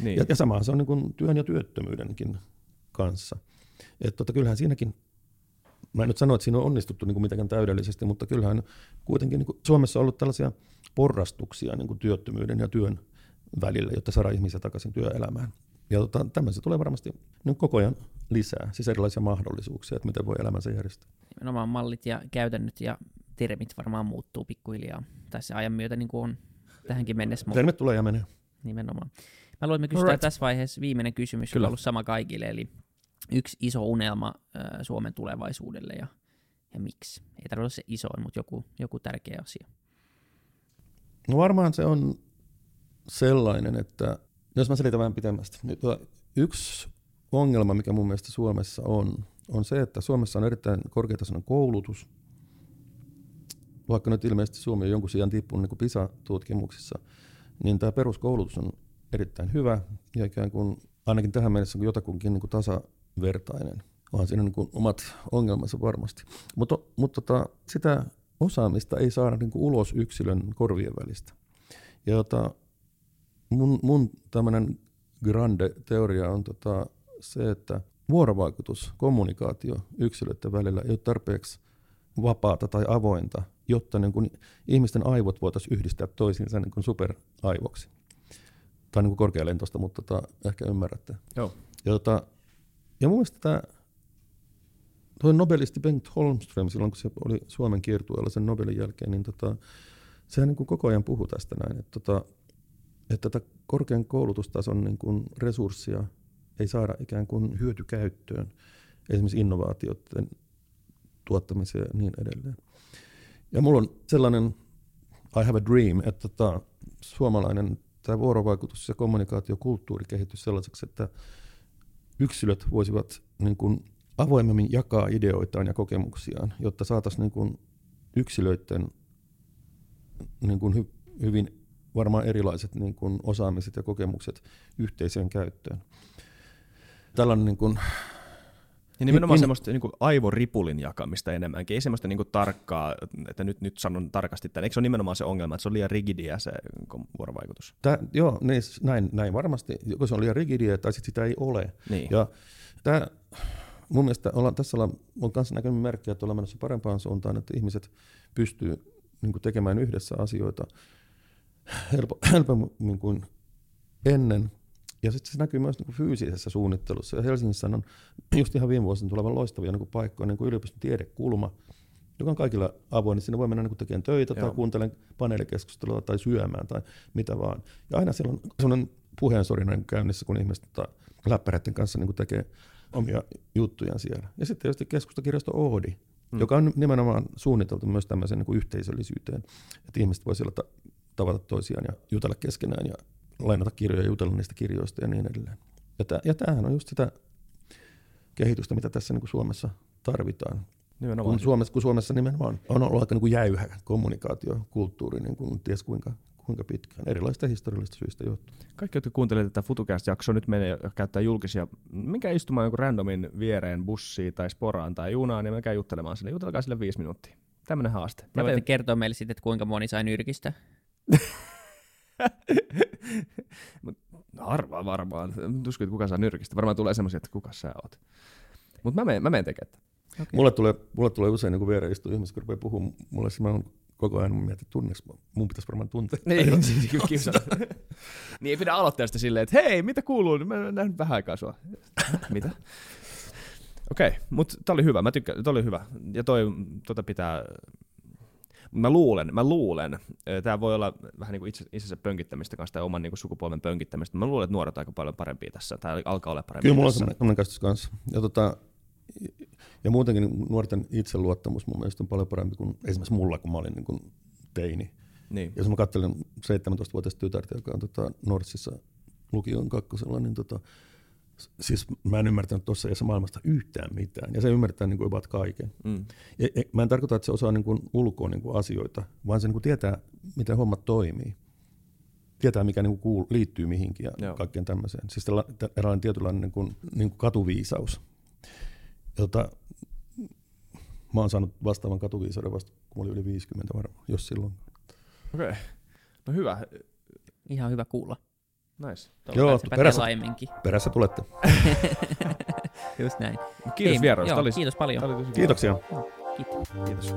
Niin. Ja, ja samaan se on niin työn ja työttömyydenkin kanssa. Että tota, kyllähän siinäkin, mä en nyt sano, että siinä on onnistuttu niin mitenkään täydellisesti, mutta kyllähän kuitenkin niin Suomessa on ollut tällaisia porrastuksia niin työttömyyden ja työn välillä, jotta saadaan ihmisiä takaisin työelämään. Ja tota, tämmöisiä tulee varmasti niin koko ajan lisää, siis erilaisia mahdollisuuksia, että miten voi elämänsä järjestää. Nimenomaan mallit ja käytännöt ja termit varmaan muuttuu pikkuhiljaa tässä ajan myötä, niin kuin on tähänkin mennessä. Termit tulee ja menee. Nimenomaan. Mä luulen, me kysytään right. tässä vaiheessa viimeinen kysymys, Kyllä. joka on ollut sama kaikille, eli yksi iso unelma äh, Suomen tulevaisuudelle ja, ja miksi? Ei tarvitse olla se isoin, mutta joku, joku tärkeä asia. No varmaan se on sellainen, että jos mä selitän vähän pitemmästi. Yksi ongelma, mikä mun mielestä Suomessa on, on se, että Suomessa on erittäin korkeatasoinen koulutus, vaikka nyt ilmeisesti Suomi on jonkun sijaan tippunut niin PISA-tutkimuksissa, niin tämä peruskoulutus on erittäin hyvä ja ikään kuin ainakin tähän mennessä jotakunkin niin kuin tasavertainen. Onhan siinä niin kuin omat ongelmansa varmasti. Mutta, mutta tota, sitä osaamista ei saada niin kuin ulos yksilön korvien välistä. Ja jota, mun, mun tämmöinen grande teoria on tota, se, että vuorovaikutus, kommunikaatio yksilöiden välillä ei ole tarpeeksi vapaata tai avointa, jotta niin kuin ihmisten aivot voitaisiin yhdistää toisiinsa niin kuin superaivoksi. tai niin kuin korkealentosta, mutta tota, ehkä ymmärrätte. Joo. Ja, tota, ja mun mielestä tämä toi nobelisti Bengt Holmström silloin, kun se oli Suomen kiertueella sen Nobelin jälkeen, niin tota, sehän niin kuin koko ajan puhui tästä näin, että, tota, että tätä korkean koulutustason niin kuin resurssia ei saada ikään kuin hyötykäyttöön, esimerkiksi innovaatioiden tuottamiseen ja niin edelleen. Ja mulla on sellainen I have a dream, että tota, suomalainen tämä vuorovaikutus ja kommunikaatiokulttuuri kehittyisi sellaiseksi, että yksilöt voisivat niin kuin avoimemmin jakaa ideoitaan ja kokemuksiaan, jotta saataisiin niin kuin yksilöiden niin kuin hy, hyvin varmaan erilaiset niin kuin osaamiset ja kokemukset yhteiseen käyttöön. Tällainen niin kuin ja nimenomaan in- semmoista niin kuin aivoripulin jakamista enemmänkin, ei semmoista niin kuin tarkkaa, että nyt, nyt sanon tarkasti tämän. Eikö se ole nimenomaan se ongelma, että se on liian rigidiä se vuorovaikutus? Tää, joo, niin, näin, näin varmasti. Joko se on liian rigidiä tai sitten sitä ei ole. Niin. Ja tää, mun mielestä ollaan, tässä ollaan, on kanssa näkynyt merkkejä, että ollaan menossa parempaan suuntaan, että ihmiset pystyy niin kuin tekemään yhdessä asioita helpo, helpommin kuin ennen. Ja sitten se näkyy myös niin kuin fyysisessä suunnittelussa. Ja Helsingissä on just ihan viime vuosina tulevan loistavia niin kuin paikkoja, niin kuin yliopiston tiedekulma, joka on kaikilla avoin, niin sinne voi mennä niin kuin tekemään töitä Joo. tai kuuntelemaan paneelikeskustelua tai syömään tai mitä vaan. Ja aina siellä on sellainen puheensorina niin käynnissä, kun ihmiset tota, läppäreiden kanssa niin kuin tekee omia juttujaan siellä. Ja sitten tietysti keskustakirjasto Oodi, mm. joka on nimenomaan suunniteltu myös tämmöiseen niin kuin yhteisöllisyyteen, että ihmiset voi siellä ta- tavata toisiaan ja jutella keskenään ja lainata kirjoja ja jutella niistä kirjoista ja niin edelleen. Ja, tää, ja tämähän on just sitä kehitystä, mitä tässä niin kuin Suomessa tarvitaan. Nimenomaan. Kun Suomessa, kun Suomessa nimenomaan on ollut aika niin kuin jäyhä kommunikaatiokulttuuri niin kuin ties kuinka, kuinka pitkään, erilaisista historiallisista syistä johtuen. Kaikki, jotka kuuntelevat tätä FutuCast-jaksoa, nyt menee ja käyttää julkisia. Minkä istumaan jonkun randomin viereen bussiin tai sporaan tai junaan, niin menkää juttelemaan sille. Jutelkaa sille viisi minuuttia. Tämmöinen haaste. Ja voitte kertoa meille sitten, että kuinka moni sai nyrkistä. Mut harva varmaan. Tuskin, että kuka saa nyrkistä. Varmaan tulee semmoisia, että kuka sä oot. Mutta mä menen, mä menen tekemään. Okay. Mulle tulee, mulle tulee usein niin viereen istuu ihmiset, kun rupeaa puhumaan. Mulle se mä oon koko ajan mietin, että tunneks, mä- mun pitäisi varmaan tuntea. Niin, siis niin ei pidä aloittaa sitä silleen, että hei, mitä kuuluu? Mä en nähnyt vähän aikaa sua. mitä? Okei, okay, mutta tää oli hyvä. Mä tykkään, tää oli hyvä. Ja toi, tota pitää... Mä luulen, mä luulen, tämä voi olla vähän niin kuin itse, itsensä pönkittämistä kanssa tai oman niin kuin sukupolven pönkittämistä. Mä luulen, että nuoret on aika paljon parempia tässä. Tämä alkaa olla parempia Kyllä mulla on tässä. semmoinen käsitys kanssa. Ja, tota, ja muutenkin nuorten itseluottamus mun mielestä on paljon parempi kuin esimerkiksi mulla, kun mä olin niin kuin teini. Niin. Jos mä katselen 17-vuotiaista tytärtä, joka on tota, Nortsissa lukion kakkosella, niin tota, siis mä en ymmärtänyt tuossa iässä maailmasta yhtään mitään. Ja se ymmärtää niin kuin about kaiken. Mm. Ja, ja, mä en tarkoita, että se osaa niin kuin ulkoa niin kuin asioita, vaan se niin kuin tietää, miten hommat toimii. Tietää, mikä niin kuin kuul, liittyy mihinkin ja Joo. kaikkeen tämmöiseen. Siis tälla- tä- eräänlainen tietynlainen niin kuin, niin kuin katuviisaus. Jota, mä oon saanut vastaavan katuviisauden vasta, kun mä olin yli 50 varmaan, jos silloin. Okei. Okay. No hyvä. Ihan hyvä kuulla. Nice. Toivotaan, Joo, perässä-. Perässä tulette. Just näin. Kiitos Hei, vierailusta. Joo, kiitos paljon. oli. Kiitoksia. Kiitos. Kiitos.